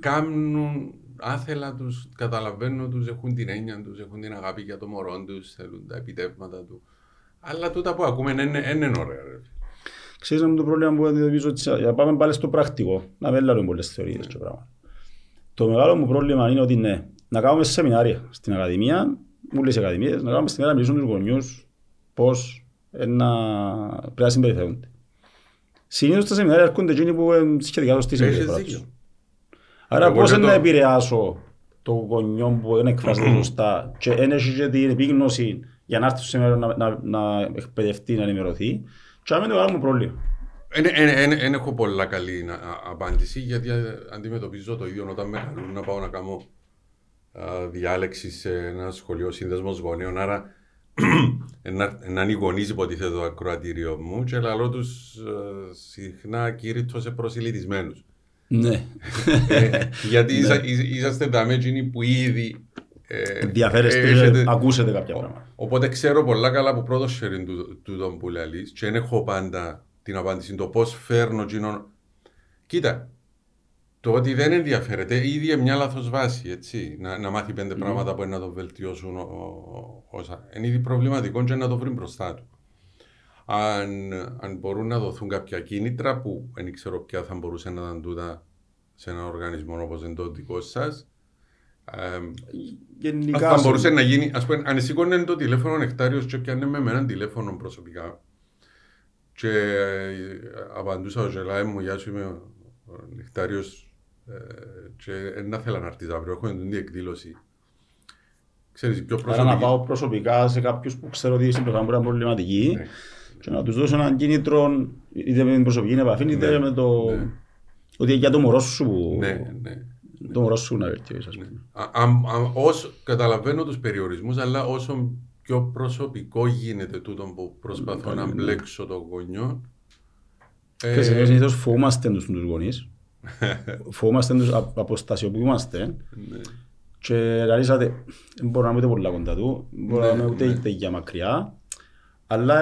Κάνουν άθελα τους, καταλαβαίνουν τους, έχουν την έννοια τους, έχουν την αγάπη για το μωρό τους, θέλουν τα επιτεύγματα του. Αλλά τούτα που ακούμε είναι, είναι ωραία. Ξέρεις το πρόβλημα που αντιμετωπίζω, για πάμε πάλι στο πρακτικό, να μην λέμε πολλές θεωρίες και πράγματα. Το μεγάλο μου πρόβλημα είναι ότι ναι, να κάνουμε σεμινάρια στην Ακαδημία, μου λέει Ακαδημίες, να κάνουμε στην να μιλήσουμε τους γονιούς πώς να πρέπει να συμπεριφέρονται. Συνήθως στα σεμινάρια έρχονται εκείνοι που είναι σχετικά σωστοί συμπεριφορά τους. Άρα πώς να επηρεάσω το γονιό που δεν εκφράζεται σωστά και δεν έχει και την επίγνωση για να έρθει στο σεμινάριο να, να, να εκπαιδευτεί, να ενημερωθεί και αυτό είναι το μεγάλο πρόβλημα. Δεν έχω πολλά καλή απάντηση γιατί αντιμετωπίζω το ίδιο όταν με καλούν να πάω να κάνω διάλεξη σε ένα σχολείο σύνδεσμος γονέων. Άρα να είναι οι γονείς υποτίθεται το ακροατήριο μου και λαλό τους ε, συχνά κήρυτο σε προσιλητισμένους. Ναι. Ε, γιατί ναι. είσαστε τα μέτζινοι που ήδη ε, Διαφέρεστε, ακούσετε κάποια πράγματα. Οπότε ξέρω πολλά καλά που πρώτο sharing του τον που λέει και δεν έχω πάντα την απάντηση το πώς φέρνω κοινών. Κοίτα, το ότι δεν ενδιαφέρεται ήδη είναι μια λάθος βάση, έτσι. Να, να μάθει πέντε mm. πράγματα που είναι να το βελτιώσουν όσα. Είναι ήδη προβληματικό και να το βρει μπροστά του. Αν, αν μπορούν να δοθούν κάποια κίνητρα που δεν ξέρω ποια θα μπορούσε να ήταν τούτα σε ένα οργανισμό όπως είναι το δικό σας. Γενικά. Θα μπορούσε να γίνει, ας πούμε, αν σηκώνει το τηλέφωνο νεκτάριος και πιάνε με έναν τηλέφωνο προσωπικά. Και ε, απαντούσα ο Ζελάη μου, γεια σου είμαι ο νεκτάριος. Ε, και δεν θέλω να έρθεις αύριο, έχω την εκδήλωση. Ξέρεις, πιο προσωπική. Άρα να πάω προσωπικά σε κάποιους που ξέρω ότι στην προγράμμα είναι προβληματική ναι. και να τους δώσω έναν κίνητρο είτε με την προσωπική επαφή είτε ναι. με το... Ναι. Ότι για το μωρό σου ναι, ναι. Το μωρό σου να βελτιώσεις, ας πούμε. Όσο καταλαβαίνω τους περιορισμούς, αλλά όσο πιο προσωπικό γίνεται τούτο που προσπαθώ να μπλέξω το γονιό. Και σε συνήθως φοβούμαστε τους γονείς. Φοβούμαστε τους αποστασιοποιούμαστε. Και λαλήσατε, δεν μπορώ να είμαι ούτε πολλά κοντά του, μπορώ να είμαι ούτε για μακριά, αλλά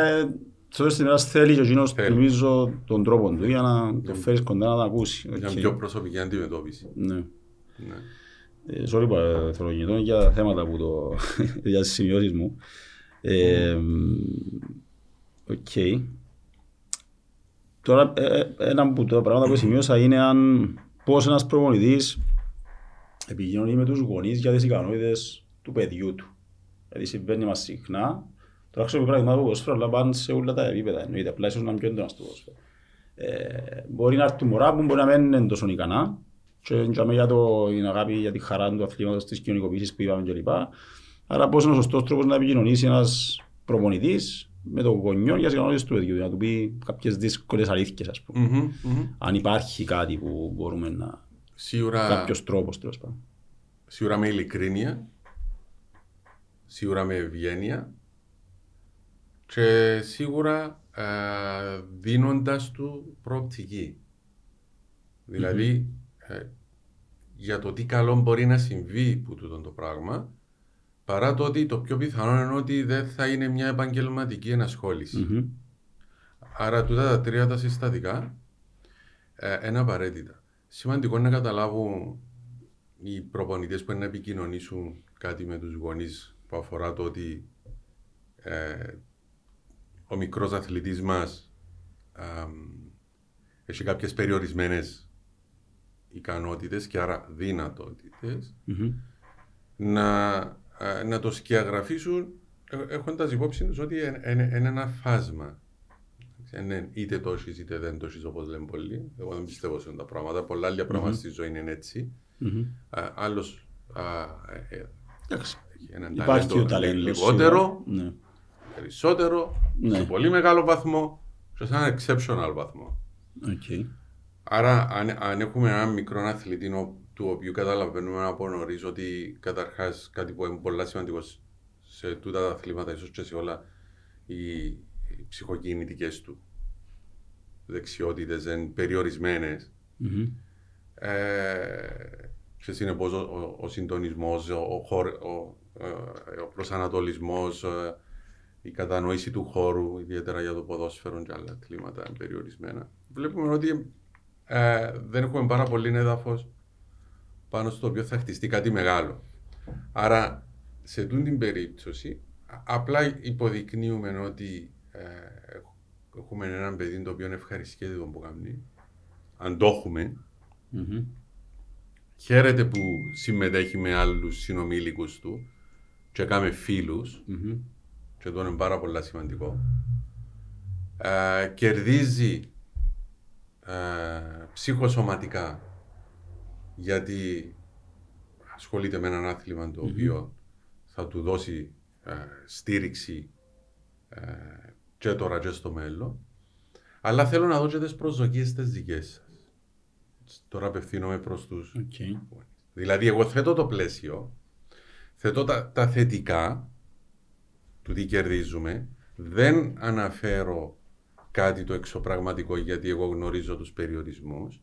στο στην ημέρα θέλει και εκείνος νομίζω τον τρόπο του για να το φέρεις κοντά να το ακούσεις. Για πιο προσωπική αντιμετώπιση. Ναι. Ε, sorry που θέλω για θέματα που το... για τις σημειώσεις μου. Ε, οκ. Τώρα, ε, ένα από τα πράγματα που σημείωσα είναι αν πώς ένας προπονητής επικοινωνεί με τους γονείς για τις ικανότητες του παιδιού του. Δηλαδή συμβαίνει μας συχνά. Τώρα ξέρω πράγμα που ποδόσφαιρο, αλλά πάνε σε όλα τα επίπεδα. Εννοείται, απλά ίσως να μην πιο έντονα στο ποδόσφαιρο. Ε, μπορεί να έρθουν μωρά που μπορεί να μην είναι τόσο ικανά, και για το, την αγάπη για τη χαρά του αθλήματος, της κοινωνικοποίησης που είπαμε κλπ. Άρα πώς είναι ο σωστός τρόπος να επικοινωνήσει ένας προπονητής με τον γονιό για τις ικανότητες του παιδιού, να του πει κάποιες δύσκολες αλήθειες, ας πούμε. Mm-hmm, mm-hmm. Αν υπάρχει κάτι που μπορούμε να... Σίγουρα... Κάποιος τρόπος, τέλος πάντων. Σίγουρα με ειλικρίνεια, σίγουρα με ευγένεια και σίγουρα ε, δίνοντας του προοπτική. Δηλαδή, ε, για το τι καλό μπορεί να συμβεί που τούτο το πράγμα, παρά το ότι το πιο πιθανό είναι ότι δεν θα είναι μια επαγγελματική Άρα τούτα τα τρία τα συστατικά ε, είναι απαραίτητα. Σημαντικό είναι να καταλάβουν οι προπονητές που είναι να επικοινωνήσουν κάτι με τους γονείς που αφορά το ότι ε, ο μικρός αθλητής μας έχει κάποιες περιορισμένες ικανότητες και άρα να, ε, να το σκιαγραφίσουν ε, έχοντας υπόψη τους ότι είναι ένα φάσμα. Είναι είτε το έχεις είτε δεν το έχεις όπως λένε πολλοί. Εγώ δεν πιστεύω σε τα πράγματα. Πολλά άλλα πράγματα στη ζωή είναι έτσι. Άλλος ε, έναν Υπάρχει ταλέντο λιγότερο, ναι. περισσότερο, ναι. σε πολύ μεγάλο βαθμό και σε έναν exceptional βαθμό. Okay. Άρα, αν, αν έχουμε έναν μικρό αθλητή του οποίου καταλαβαίνουμε από νωρίς ότι καταρχάς κάτι που είναι πολύ σημαντικό σε τούτα τα αθλήματα, ίσως και σε όλα, οι, οι ψυχοκινητικές του δεξιότητες είναι περιορισμένες. Mm-hmm. Ε, συνεπώ ο, ο, ο συντονισμός, ο, ο, ο, ο προσανατολισμός, ε, η κατανόηση του χώρου, ιδιαίτερα για το ποδόσφαιρο και άλλα αθλήματα περιορισμένα. Βλέπουμε ότι ε, δεν έχουμε πάρα πολύ έδαφος πάνω στο οποίο θα χτιστεί κάτι μεγάλο. Άρα, σε τούν την περίπτωση, απλά υποδεικνύουμε ότι ε, έχουμε έναν παιδί το οποίο ευχαριστιέται τον που κάνει. Αν το εχουμε Χαίρεται που συμμετέχει με άλλους συνομήλικους του και κάνει φίλους και αυτό είναι πάρα πολύ σημαντικό. Ε, κερδίζει ε, ψυχοσωματικά γιατί ασχολείται με έναν άθλημα το οποίο θα του δώσει ε, στήριξη ε, και τώρα και στο μέλλον. Αλλά θέλω να δώσετε τις προσδοκίες τι δικές σας. Τώρα απευθύνομαι προς τους. Δηλαδή, εγώ θέτω το πλαίσιο, θέτω τα, τα θετικά του τι κερδίζουμε, δεν αναφέρω κάτι το εξωπραγματικό γιατί εγώ γνωρίζω τους περιορισμούς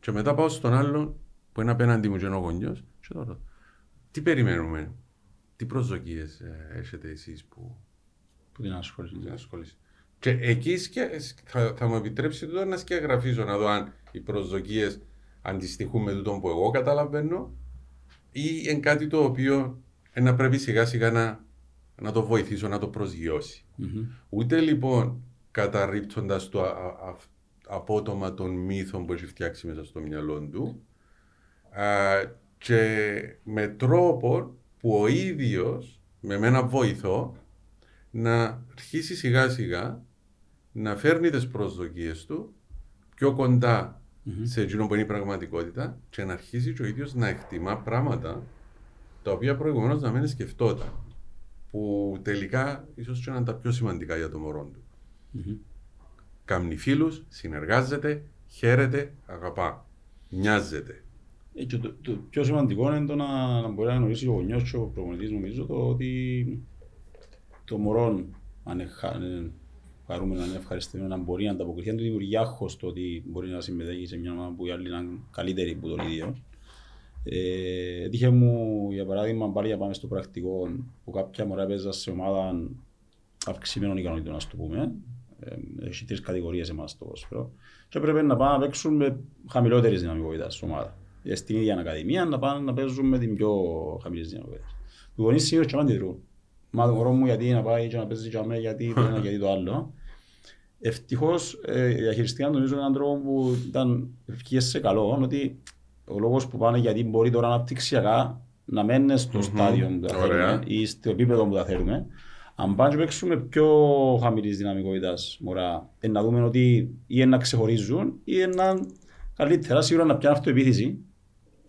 και μετά πάω στον άλλον που είναι απέναντι μου και είναι ο γονιός και τώρα τι περιμένουμε, τι προσδοκίες ε, έχετε εσείς που, που την ασχολείστε. Και εκεί θα, θα μου επιτρέψει τώρα να σκιαγραφίζω να δω αν οι προσδοκίες αντιστοιχούν με τούτο που εγώ καταλαβαίνω ή είναι κάτι το οποίο να πρέπει σιγά σιγά να, να το βοηθήσω να το προσγειώσει. Mm-hmm. Ούτε λοιπόν καταρρύπτοντας το α, α, απότομα των μύθων που έχει φτιάξει μέσα στο μυαλό του, και με τρόπο που ο ίδιος με ένα βοηθό να αρχίσει σιγά σιγά να φέρνει τις προσδοκίες του πιο κοντα σε εκείνο που είναι η πραγματικότητα και να αρχίσει και ο ίδιος να εκτιμά πράγματα τα οποία προηγουμένως να μην σκεφτόταν που τελικά ίσως και είναι τα πιο σημαντικά για το μωρό του. Mm-hmm. Κάμνει φίλους, συνεργάζεται, χαίρεται, αγαπά, νοιάζεται. Ε, και το, το, πιο σημαντικό είναι το να, να μπορεί να γνωρίσει ο γονιός και ο προπονητής νομίζω το ότι το μωρό αν είναι χαρούμενο, αν είναι ευχαριστημένο, να μπορεί να ανταποκριθεί, αν του δημιουργεί άγχος το ότι μπορεί να συμμετέχει σε μια ομάδα που οι άλλοι είναι καλύτεροι από τον ίδιο. Ε, τύχε μου, για παράδειγμα, πάλι για πάμε στο πρακτικό, που κάποια μωρά παίζα σε ομάδα αυξημένων ικανότητων, ας το πούμε. Ε, έχει τρεις κατηγορίες εμάς το πόσφαιρο. Και πρέπει να πάνε να παίξουν με χαμηλότερης δυναμικότητας στην ομάδα. Ε, στην ίδια ακαδημία να πάνε να παίζουν με την πιο χαμηλή δυναμικότητα. Οι γονείς συνήθως και αντιδρούν. Μα το μωρό μου γιατί να πάει και να παίζει και αμέ, γιατί το ένα γιατί το άλλο. Ευτυχώς ε, διαχειριστήκαν νομίζω έναν τρόπο που ήταν ευκαιρίες σε καλό, ότι ο λόγος που πάνε γιατί μπορεί τώρα αναπτυξιακά να μένει στο mm-hmm. στάδιο που τα θέλουμε ή στο επίπεδο που τα θέλουμε. Αν πάνε και παίξουμε πιο χαμηλής δυναμικότητας μωρά, να δούμε ότι ή να ξεχωρίζουν ή να καλύτερα σίγουρα να πιάνουν αυτοεπίθεση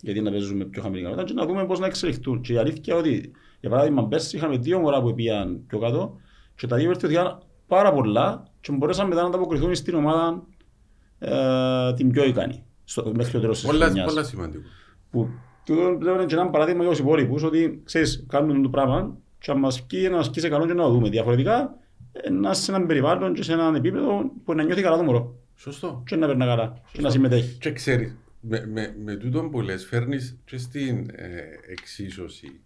γιατί να παίζουν με πιο χαμηλή δυναμικότητα και να δούμε πώς να εξελιχθούν. Και η αλήθεια ότι, για παράδειγμα, πέρσι είχαμε δύο μωρά που πήγαν πιο κάτω και τα δύο βελτιωθήκαν πάρα πολλά και μπορέσαν μετά να ανταποκριθούν στην ομάδα ε, την πιο ικανή στο, μέχρι το τέλος της χρονιάς. Πολλά σημαντικό. Που τούτο πλέον είναι ένα παράδειγμα για τους υπόλοιπους ότι ξέρεις, κάνουν το πράγμα και αν μας πει να ασκήσει καλό και να το δούμε. Διαφορετικά, να είσαι σε έναν περιβάλλον και σε έναν επίπεδο που να νιώθει καλά το μωρό. Σωστό. Και να περνά καλά Σωστό. και να συμμετέχει. Και ξέρεις, με, με, με τούτο που λες φέρνεις και στην ε, εξίσωση,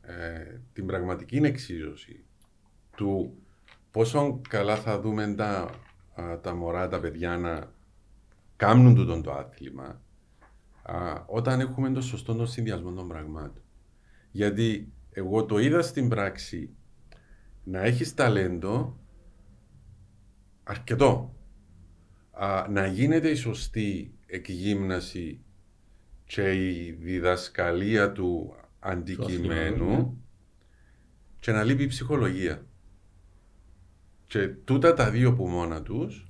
ε, την πραγματική εξίσωση του πόσο καλά θα δούμε τα, τα μωρά, τα παιδιά να κάνουν τούτο το άθλημα α, όταν έχουμε το σωστό τον συνδυασμό των πραγμάτων. Γιατί εγώ το είδα στην πράξη να έχεις ταλέντο αρκετό. Α, να γίνεται η σωστή εκγύμναση και η διδασκαλία του αντικειμένου ναι. και να λείπει η ψυχολογία. Και τούτα τα δύο που μόνα τους.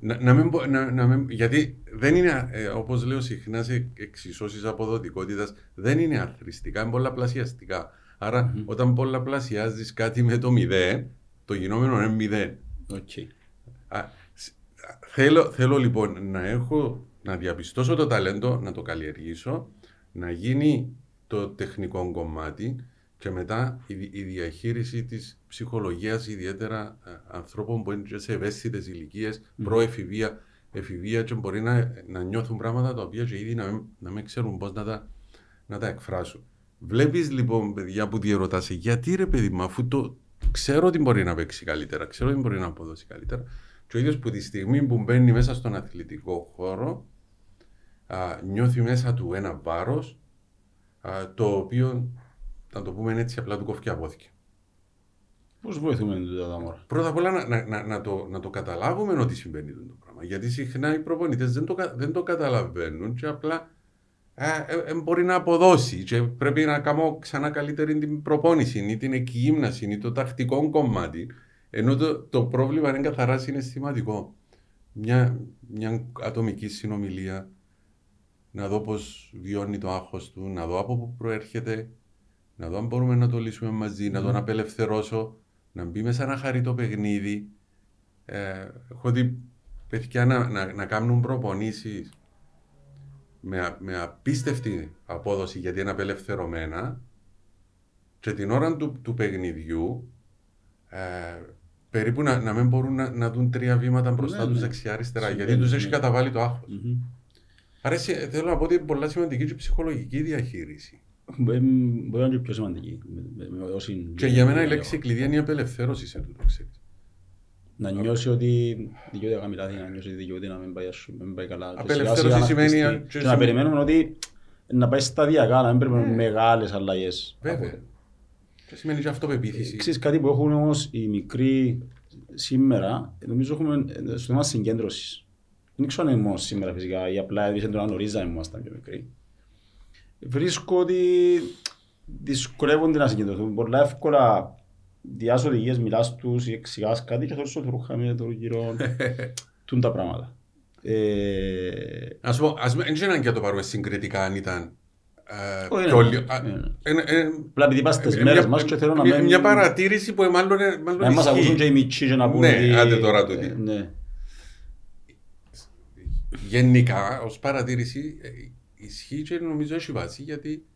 Να, να, μην, να, να μην, γιατί δεν είναι, ε, όπως λέω συχνά σε εξισώσεις αποδοτικότητας, δεν είναι αθρηστικά, είναι πολλαπλασιαστικά. Άρα, mm-hmm. όταν πολλαπλασιάζεις κάτι με το μηδέν, το γινόμενο είναι μηδέν. Okay. Α, θέλω, θέλω λοιπόν να έχω, να διαπιστώσω το ταλέντο, να το καλλιεργήσω, να γίνει το τεχνικό κομμάτι και μετά η, η διαχείριση της ψυχολογίας, ιδιαίτερα ε, ανθρώπων που είναι σε ευαίσθητες ηλικίες, mm. προεφηβεία, εφηβεία, και μπορεί να, να νιώθουν πράγματα τα οποία και ήδη να μην, να μην ξέρουν πώς να τα, να τα εκφράσουν. Βλέπεις λοιπόν, παιδιά, που διαρωτά, γιατί ρε παιδί μου, αφού το ξέρω ότι μπορεί να παίξει καλύτερα, ξέρω ότι μπορεί να αποδώσει καλύτερα, και ο ίδιος που τη στιγμή που μπαίνει μέσα στον αθλητικό χώρο, α, νιώθει μέσα του ένα βάρος το οποίο να το πούμε έτσι, απλά του κόφηκε απόθηκε. Πώς βοηθούμε τα μόρα. Πρώτα απ' όλα να, να, να, να, το, να το καταλάβουμε ότι συμβαίνει το πράγμα. Γιατί συχνά οι προπονητές δεν, το, δεν το καταλαβαίνουν και απλά ε, ε, ε, μπορεί να αποδώσει και πρέπει να κάνω ξανά καλύτερη την προπόνηση ή την εκγύμναση ή το τακτικό κομμάτι. Ενώ το, το πρόβλημα είναι καθαρά συναισθηματικό. Μια, μια ατομική συνομιλία, να δω πώς βιώνει το άγχος του, να δω από πού προέρχεται, να δω αν μπορούμε να το λύσουμε μαζί, να τον ναι. απελευθερώσω, να μπει μέσα να χαρεί το παιχνίδι. Ε, έχω δει παιδιά να, να, να κάνουν προπονήσεις με, με απίστευτη απόδοση γιατί είναι απελευθερωμένα και την ώρα του, του παιχνιδιού ε, περίπου να, να μην μπορούν να, να δουν τρία βήματα μπροστά ναι, τους ναι. δεξιά-αριστερά γιατί τους έχει καταβάλει το άγχος. Mm-hmm. Άρα θέλω να πω ότι είναι πολλά σημαντική και ψυχολογική διαχείριση. Μπορεί να είναι πιο σημαντική. Και για μένα η λέξη κλειδί είναι η απελευθέρωση σε τούτο, Να νιώσει ότι δικαιούται να κάνει λάθη, να νιώσει ότι δικαιούται να μην πάει καλά. Απελευθέρωση σημαίνει... Και να περιμένουμε ότι να πάει σταδιακά, να μην περιμένουμε ναι. μεγάλες αλλαγές. Βέβαια. Και σημαίνει και αυτοπεποίθηση. Ξέρεις κάτι που έχουν όμως οι μικροί σήμερα, νομίζω έχουμε στο θέμα συγκέντρωσης. Δεν ξέρω αν είναι μόνο σήμερα φυσικά, ή απλά επειδή δεν το ανορίζαμε ήμασταν πιο μικροί. βρίσκω ότι δυσκολεύονται να συγκεντρωθούν. Πολλά εύκολα διάς οδηγίες μιλάς τους ή εξηγάς κάτι και θέλεις ότι ρούχαμε το γύρω τούν τα πράγματα. Ε... Ας πω, ας μην είναι και το πάρουμε συγκριτικά αν ήταν Απλά επειδή είμαστε στις μέρες μας και θέλω να μένει... Μια παρατήρηση που μάλλον ισχύει. Να μας ακούσουν και οι μητσί και να πούνε... Ναι, άντε τώρα το τι. Γενικά, ως παρατήρηση, ισχύει και νομίζω έχει βάση γιατί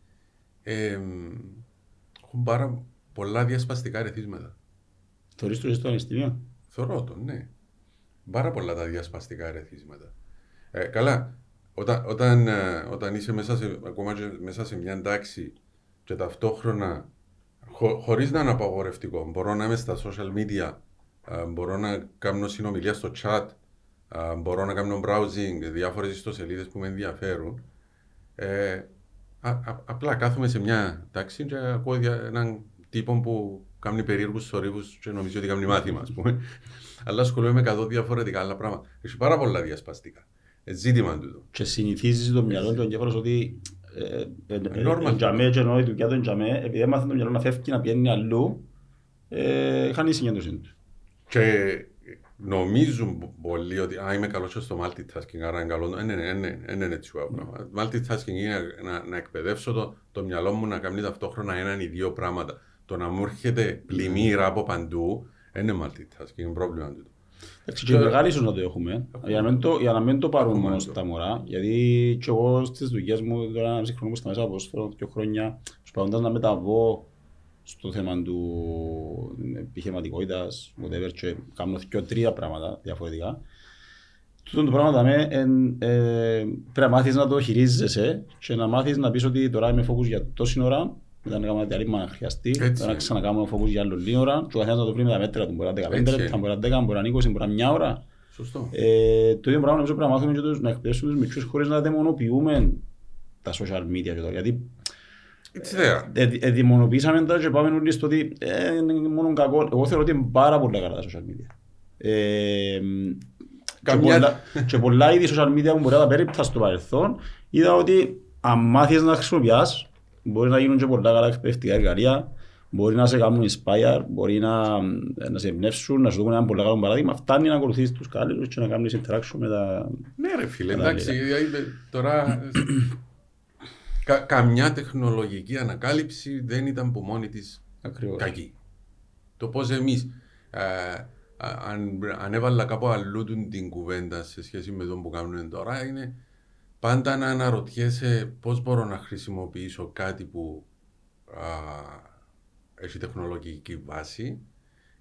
έχουν πάρα πολλά διασπαστικά ρεθίσματα. Θεωρείς το στο ανιστήμιο; Θωρώ το, ναι. Πάρα πολλά τα διασπαστικά ρεθίσματα. Ε, καλά, όταν, όταν, ε, όταν είσαι μέσα σε, ακόμα και μέσα σε μια τάξη και ταυτόχρονα χω, χωρίς να είναι απαγορευτικό, μπορώ να είμαι στα social media, ε, μπορώ να κάνω συνομιλία στο chat, ε, μπορώ να κάνω browsing, διάφορες ιστοσελίδες που με ενδιαφέρουν. Ε, α, α, απλά κάθομαι σε μια τάξη και ακούω έναν τύπο που κάνει περίεργους θορύβους και νομίζω ότι κάνει μάθημα, ας πούμε. Αλλά ασχολούμαι με 100 διαφορετικά άλλα πράγματα. Έχει πάρα πολλά διασπαστικά. Ε, ζήτημα τούτο. Και συνηθίζεις το μυαλό του εγκέφαλος ότι εντιαμέ και ενώ η δουλειά του εντιαμέ, επειδή έμαθε το μυαλό να φεύγει να πιένει αλλού, χάνεις η συγκέντρωση του. Και νομίζουν πολλοί ότι α, είμαι καλός στο multitasking, άρα είναι καλό. Δεν είναι έτσι πράγμα. Multitasking είναι να, να εκπαιδεύσω το, το μυαλό μου να κάνει ταυτόχρονα έναν ή δύο πράγματα. Το να μου έρχεται πλημμύρα από παντού, είναι multitasking, είναι πρόβλημα του. Εντάξει, και μεγάλη ίσως να το έχουμε, για να μην το, για να μην το πάρουν μόνο στα μωρά, γιατί και εγώ στις δουλειές μου, τώρα ένα χρόνο που στα μέσα από δύο χρόνια, προσπαθώντας να μεταβώ στο θέμα του επιχειρηματικότητας, whatever, και κάνω δύο τρία πράγματα διαφορετικά. Τούτο το πράγμα με, ε, πρέπει να μάθεις να το χειρίζεσαι και να μάθεις να πεις ότι τώρα είμαι focus για τόση ώρα μετά να κάνουμε διαλύμα αν χρειαστεί, μετά να ξανακάνουμε φόκους για άλλο λίγη ώρα και ο καθένας να το βρει με τα μέτρα του, μπορεί να 15 λεπτά, μπορεί να 10, μπορεί να 20, μπορεί να μια ώρα. Σωστό. Ε, το ίδιο πράγμα νομίζω πρέπει να μάθουμε και τους, να εκπαιδεύσουμε τους μικρούς χωρίς να δαιμονοποιούμε τα social media και τώρα, γιατί ε, ε, δημονοποιήσαμε τα και πάμε όλοι στο ότι ε, είναι μόνο κακό. Εγώ θεωρώ ότι είναι πάρα πολύ καλά τα social media. Ε, Καμιά... και, πολλά, και πολλά είδη social media που μπορεί να τα περίπτωσα στο παρελθόν είδα ότι αν μάθεις να χρησιμοποιάς Μπορεί να γίνουν και πολλά καλά εκπαιδευτικά εργαλεία, μπορεί να σε κάνουν inspire, μπορεί να, να σε εμπνεύσουν, να σου δουν ένα πολύ καλό παράδειγμα. Φτάνει να ακολουθείς τους κάλλιους και να κάνεις interaction με τα... Ναι ρε φίλε, εντάξει, τώρα κα, καμιά τεχνολογική ανακάλυψη δεν ήταν που μόνη της κακή. Το πώς εμείς ε, αν, αν έβαλα κάπου αλλού την κουβέντα σε σχέση με τον που κάνουμε τώρα είναι πάντα να αναρωτιέσαι πώς μπορώ να χρησιμοποιήσω κάτι που α, έχει τεχνολογική βάση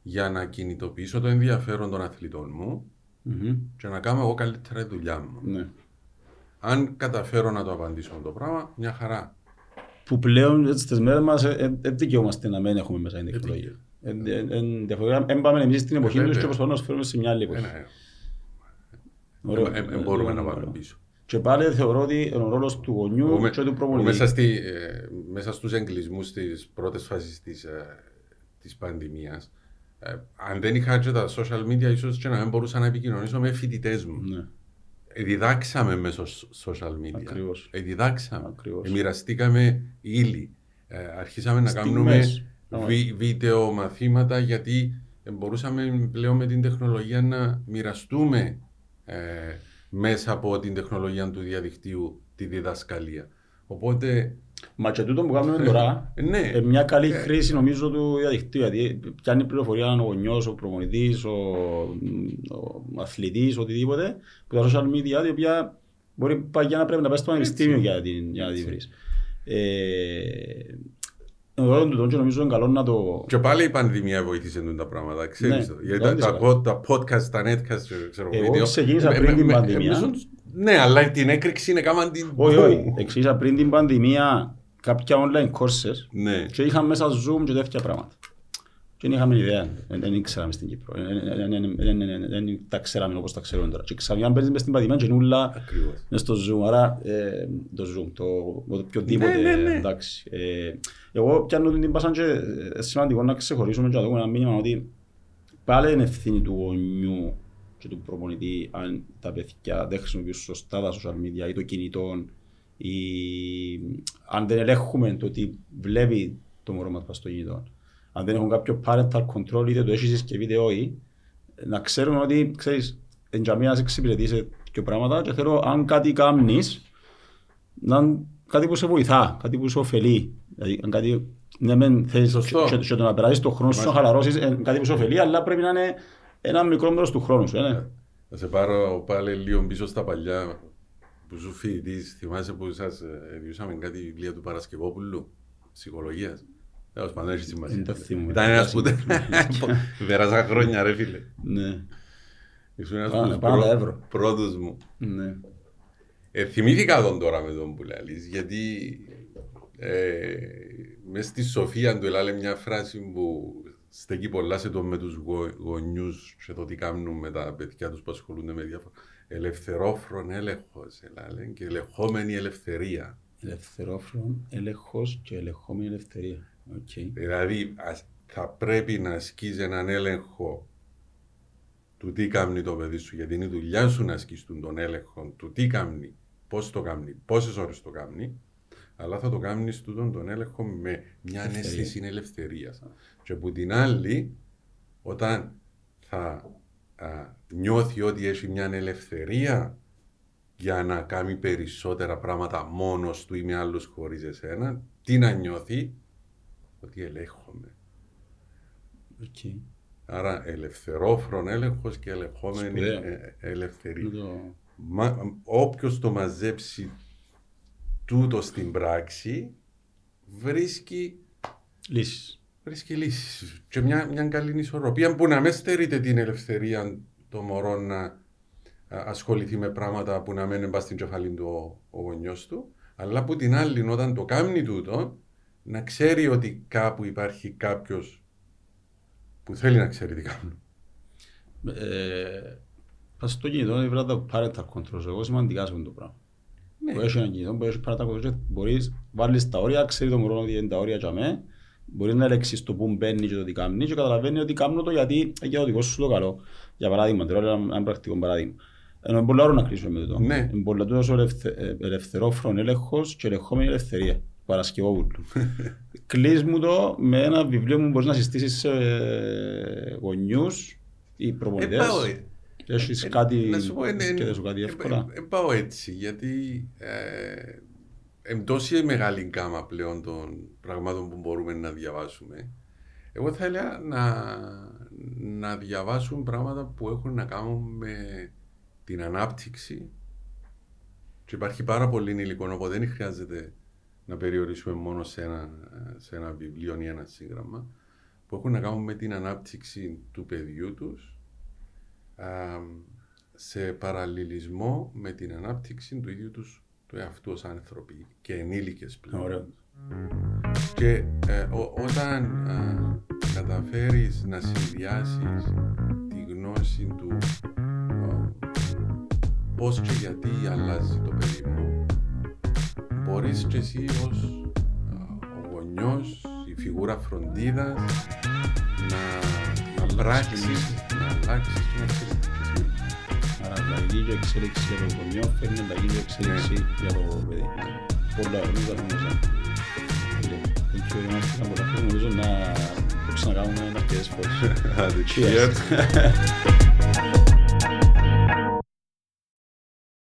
για να κινητοποιήσω το ενδιαφέρον των αθλητών μου mm-hmm. και να κάνω εγώ καλύτερα τη δουλειά μου. Ναι. Αν καταφέρω να το απαντήσω το πράγμα, μια χαρά. Που πλέον στι μέρες μας δεν δικαιούμαστε να μην έχουμε μέσα την τεχνολογία. Δεν πάμε εμείς στην εποχή τους και προσπαθούμε να φέρουμε σε μια άλλη εποχή. Δεν μπορούμε να πάμε πίσω. Και πάλι θεωρώ ότι ο ρόλος του γονιού με, και του προπονητή. Μέσα, στη, ε, μέσα στους εγκλισμούς της πρώτης φάσης της, ε, της πανδημίας, ε, αν δεν είχα και τα social media, ίσως και να μην μπορούσα να επικοινωνήσω με φοιτητές μου. Ναι. Ε, διδάξαμε μέσω social media. Ακριβώς. Ε, διδάξαμε. Ακριβώς. Ε, μοιραστήκαμε ύλη. Ε, αρχίσαμε να κάνουμε βι, βίντεο μαθήματα γιατί μπορούσαμε πλέον με την τεχνολογία να μοιραστούμε ε, μέσα από την τεχνολογία του διαδικτύου τη διδασκαλία. Οπότε. Μα και τούτο που κάνουμε τώρα, ναι. ε, μια καλή ε. χρήση νομίζω του διαδικτύου. Γιατί πιάνει πληροφορία ο γονιό, ο προπονητή, ο, ο αθλητή, οτιδήποτε, που τα social media, η οποία μπορεί για να πρέπει να πάει στο πανεπιστήμιο για, την, για να τη βρει. Ε, εγώ του και νομίζω είναι καλό να το... Και πάλι η πανδημία βοήθησε τα πράγματα, ξέρεις ναι, Γιατί τα, τα, τα, podcast, τα netcast, ξέρω εγώ. Εγώ ξεκίνησα ε, πριν την πανδημία. Ναι, αλλά την έκρηξη είναι κάμα την... Όχι, όχι. Ξεκίνησα πριν την πανδημία κάποια online courses ναι. και είχα μέσα Zoom και τέτοια πράγματα. Και δεν είχαμε ιδέα, δεν ήξεραμε στην Κύπρο, δεν τα ξέραμε όπως τα ξέρουμε τώρα. Και ξαφνιά παίρνεις μες στην πατημένη και είναι ούλα μες στο Zoom, άρα το Zoom, το οποιοδήποτε, εντάξει. Εγώ πιάνω την πάσα και είναι σημαντικό να ξεχωρίσουμε και να δούμε ένα μήνυμα ότι πάλι είναι ευθύνη του γονιού και του προπονητή αν τα παιδιά δεν χρησιμοποιούν σωστά τα social media ή το κινητό η... αν δεν ελέγχουμε το ότι βλέπει το μωρό μας στο κινητό, αν δεν έχουν κάποιο parental control είτε το έχεις συσκευή είτε όχι, να ξέρουμε ότι ξέρεις, εν τζαμί να σε εξυπηρετήσει και πράγματα και θέλω αν κάτι κάνεις να είναι κάτι που σε βοηθά, κάτι που σε ωφελεί. Δηλαδή, αν κάτι ναι, μεν θέλεις και, και, το να περάσεις το χρόνο σου να χαλαρώσεις κάτι που σε ωφελεί, αλλά πρέπει να είναι ένα μικρό μέρος του χρόνου σου. Ναι. Θα σε πάρω πάλι λίγο πίσω στα παλιά που σου φοιτητής. Θυμάσαι που σας διούσαμε κάτι βιβλία του Παρασκευόπουλου, ψυχολογίας. Τέλος πάντων, έχεις σημασία. Ήταν ένας που πέρασα χρόνια ρε φίλε. Ναι. Ήσουν ένας από τους πρώτους μου. Ναι. Ε, θυμήθηκα τον τώρα με τον που λέει, γιατί ε, μες στη Σοφία του έλαβε μια φράση που στέκει πολλά σε το με τους γονιούς και το τι κάνουν με τα παιδιά τους που ασχολούνται με διάφορα. Ελευθερόφρον έλεγχος, έλαβε, και ελεγχόμενη ελευθερία. Ελευθερόφρον έλεγχος και ελεγχόμενη ελευθερία. Okay. Δηλαδή θα πρέπει να ασκείς έναν έλεγχο του τι κάνει το παιδί σου, γιατί είναι η δουλειά σου να ασκείς τον έλεγχο του τι κάνει, πώς το κάνει, πόσες ώρες το κάνει, αλλά θα το κάνεις τούτον τον έλεγχο με μια αίσθηση ελευθερίας. Και από την άλλη, όταν θα α, νιώθει ότι έχει μια ελευθερία για να κάνει περισσότερα πράγματα μόνος του ή με άλλους χωρίς εσένα, τι να νιώθει, ότι ελέγχομαι. Okay. Άρα ελευθερόφρον έλεγχος και ελεγχόμενη ε, ελευθερία. Μα, όποιος το μαζέψει τούτο στην πράξη βρίσκει λύσεις. Βρίσκει λύσεις. Και μια, μια καλή ισορροπία που να με στερείται την ελευθερία το μωρό να ασχοληθεί με πράγματα που να μένουν πας στην κεφαλή του ο, ο γονιός του, αλλά που την άλλη όταν το κάνει τούτο, να ξέρει ότι κάπου υπάρχει κάποιος που θέλει να ξέρει τι κάνει. Ε, Πας στο κινητό πρέπει να το τα controls. Εγώ σημαντικά σε αυτό το πράγμα. Ναι. Που έχει ένα κινητό, που έχει τα controls, μπορείς βάλεις τα όρια, ξέρει το μωρό ότι είναι τα όρια για μέ, μπορείς να ελέγξεις το που μπαίνει και το τι κάνει και καταλαβαίνει ότι κάνω το γιατί για το δικό σου το καλό. Για παράδειγμα, τώρα ένα πρακτικό παράδειγμα. Ενώ είναι πολύ να κλείσουμε με το. Ναι. Είναι πολύ τόσο ελευθε, ελευθερόφρον έλεγχος και ελεγχόμενη ελευθερία. Παρασκευόπουλου. Κλείς μου το με ένα βιβλίο που μπορείς να συστήσεις σε γονιούς ή προπονητές. Ε, Έχεις ε, κάτι να σου πω, είναι, και δεν σου κάτι εύκολα. Δεν πάω έτσι, γιατί ε, εν τόση μεγάλη γκάμα πλέον των πραγμάτων που μπορούμε να διαβάσουμε. Εγώ θα έλεγα να, να διαβάσουν πράγματα που έχουν να κάνουν με την ανάπτυξη και υπάρχει πάρα πολύ υλικό, οπότε δεν χρειάζεται να περιορίσουμε μόνο σε ένα, σε ένα βιβλίο ή ένα σύγγραμμα που έχουν να κάνουν με την ανάπτυξη του παιδιού τους σε παραλληλισμό με την ανάπτυξη του ίδιου τους του εαυτού ως άνθρωποι και ενήλικες πλέον. Και ε, όταν ε, καταφέρεις να συνδυάσεις τη γνώση του ε, πώς και γιατί αλλάζει το παιδί μου, μπορείς και εσύ ως ο γονιός, η φιγούρα φροντίδας να, να πράξεις, να αλλάξεις και να ξέρεις Άρα αλλαγή και εξέλιξη για το γονιό φέρνει αλλαγή και εξέλιξη για το παιδί. Πολλά ωραία θα μέσα. Δεν ξέρω αν θα μπορούμε νομίζω να το ξανακάνουμε αρκετές φορές. Cheers.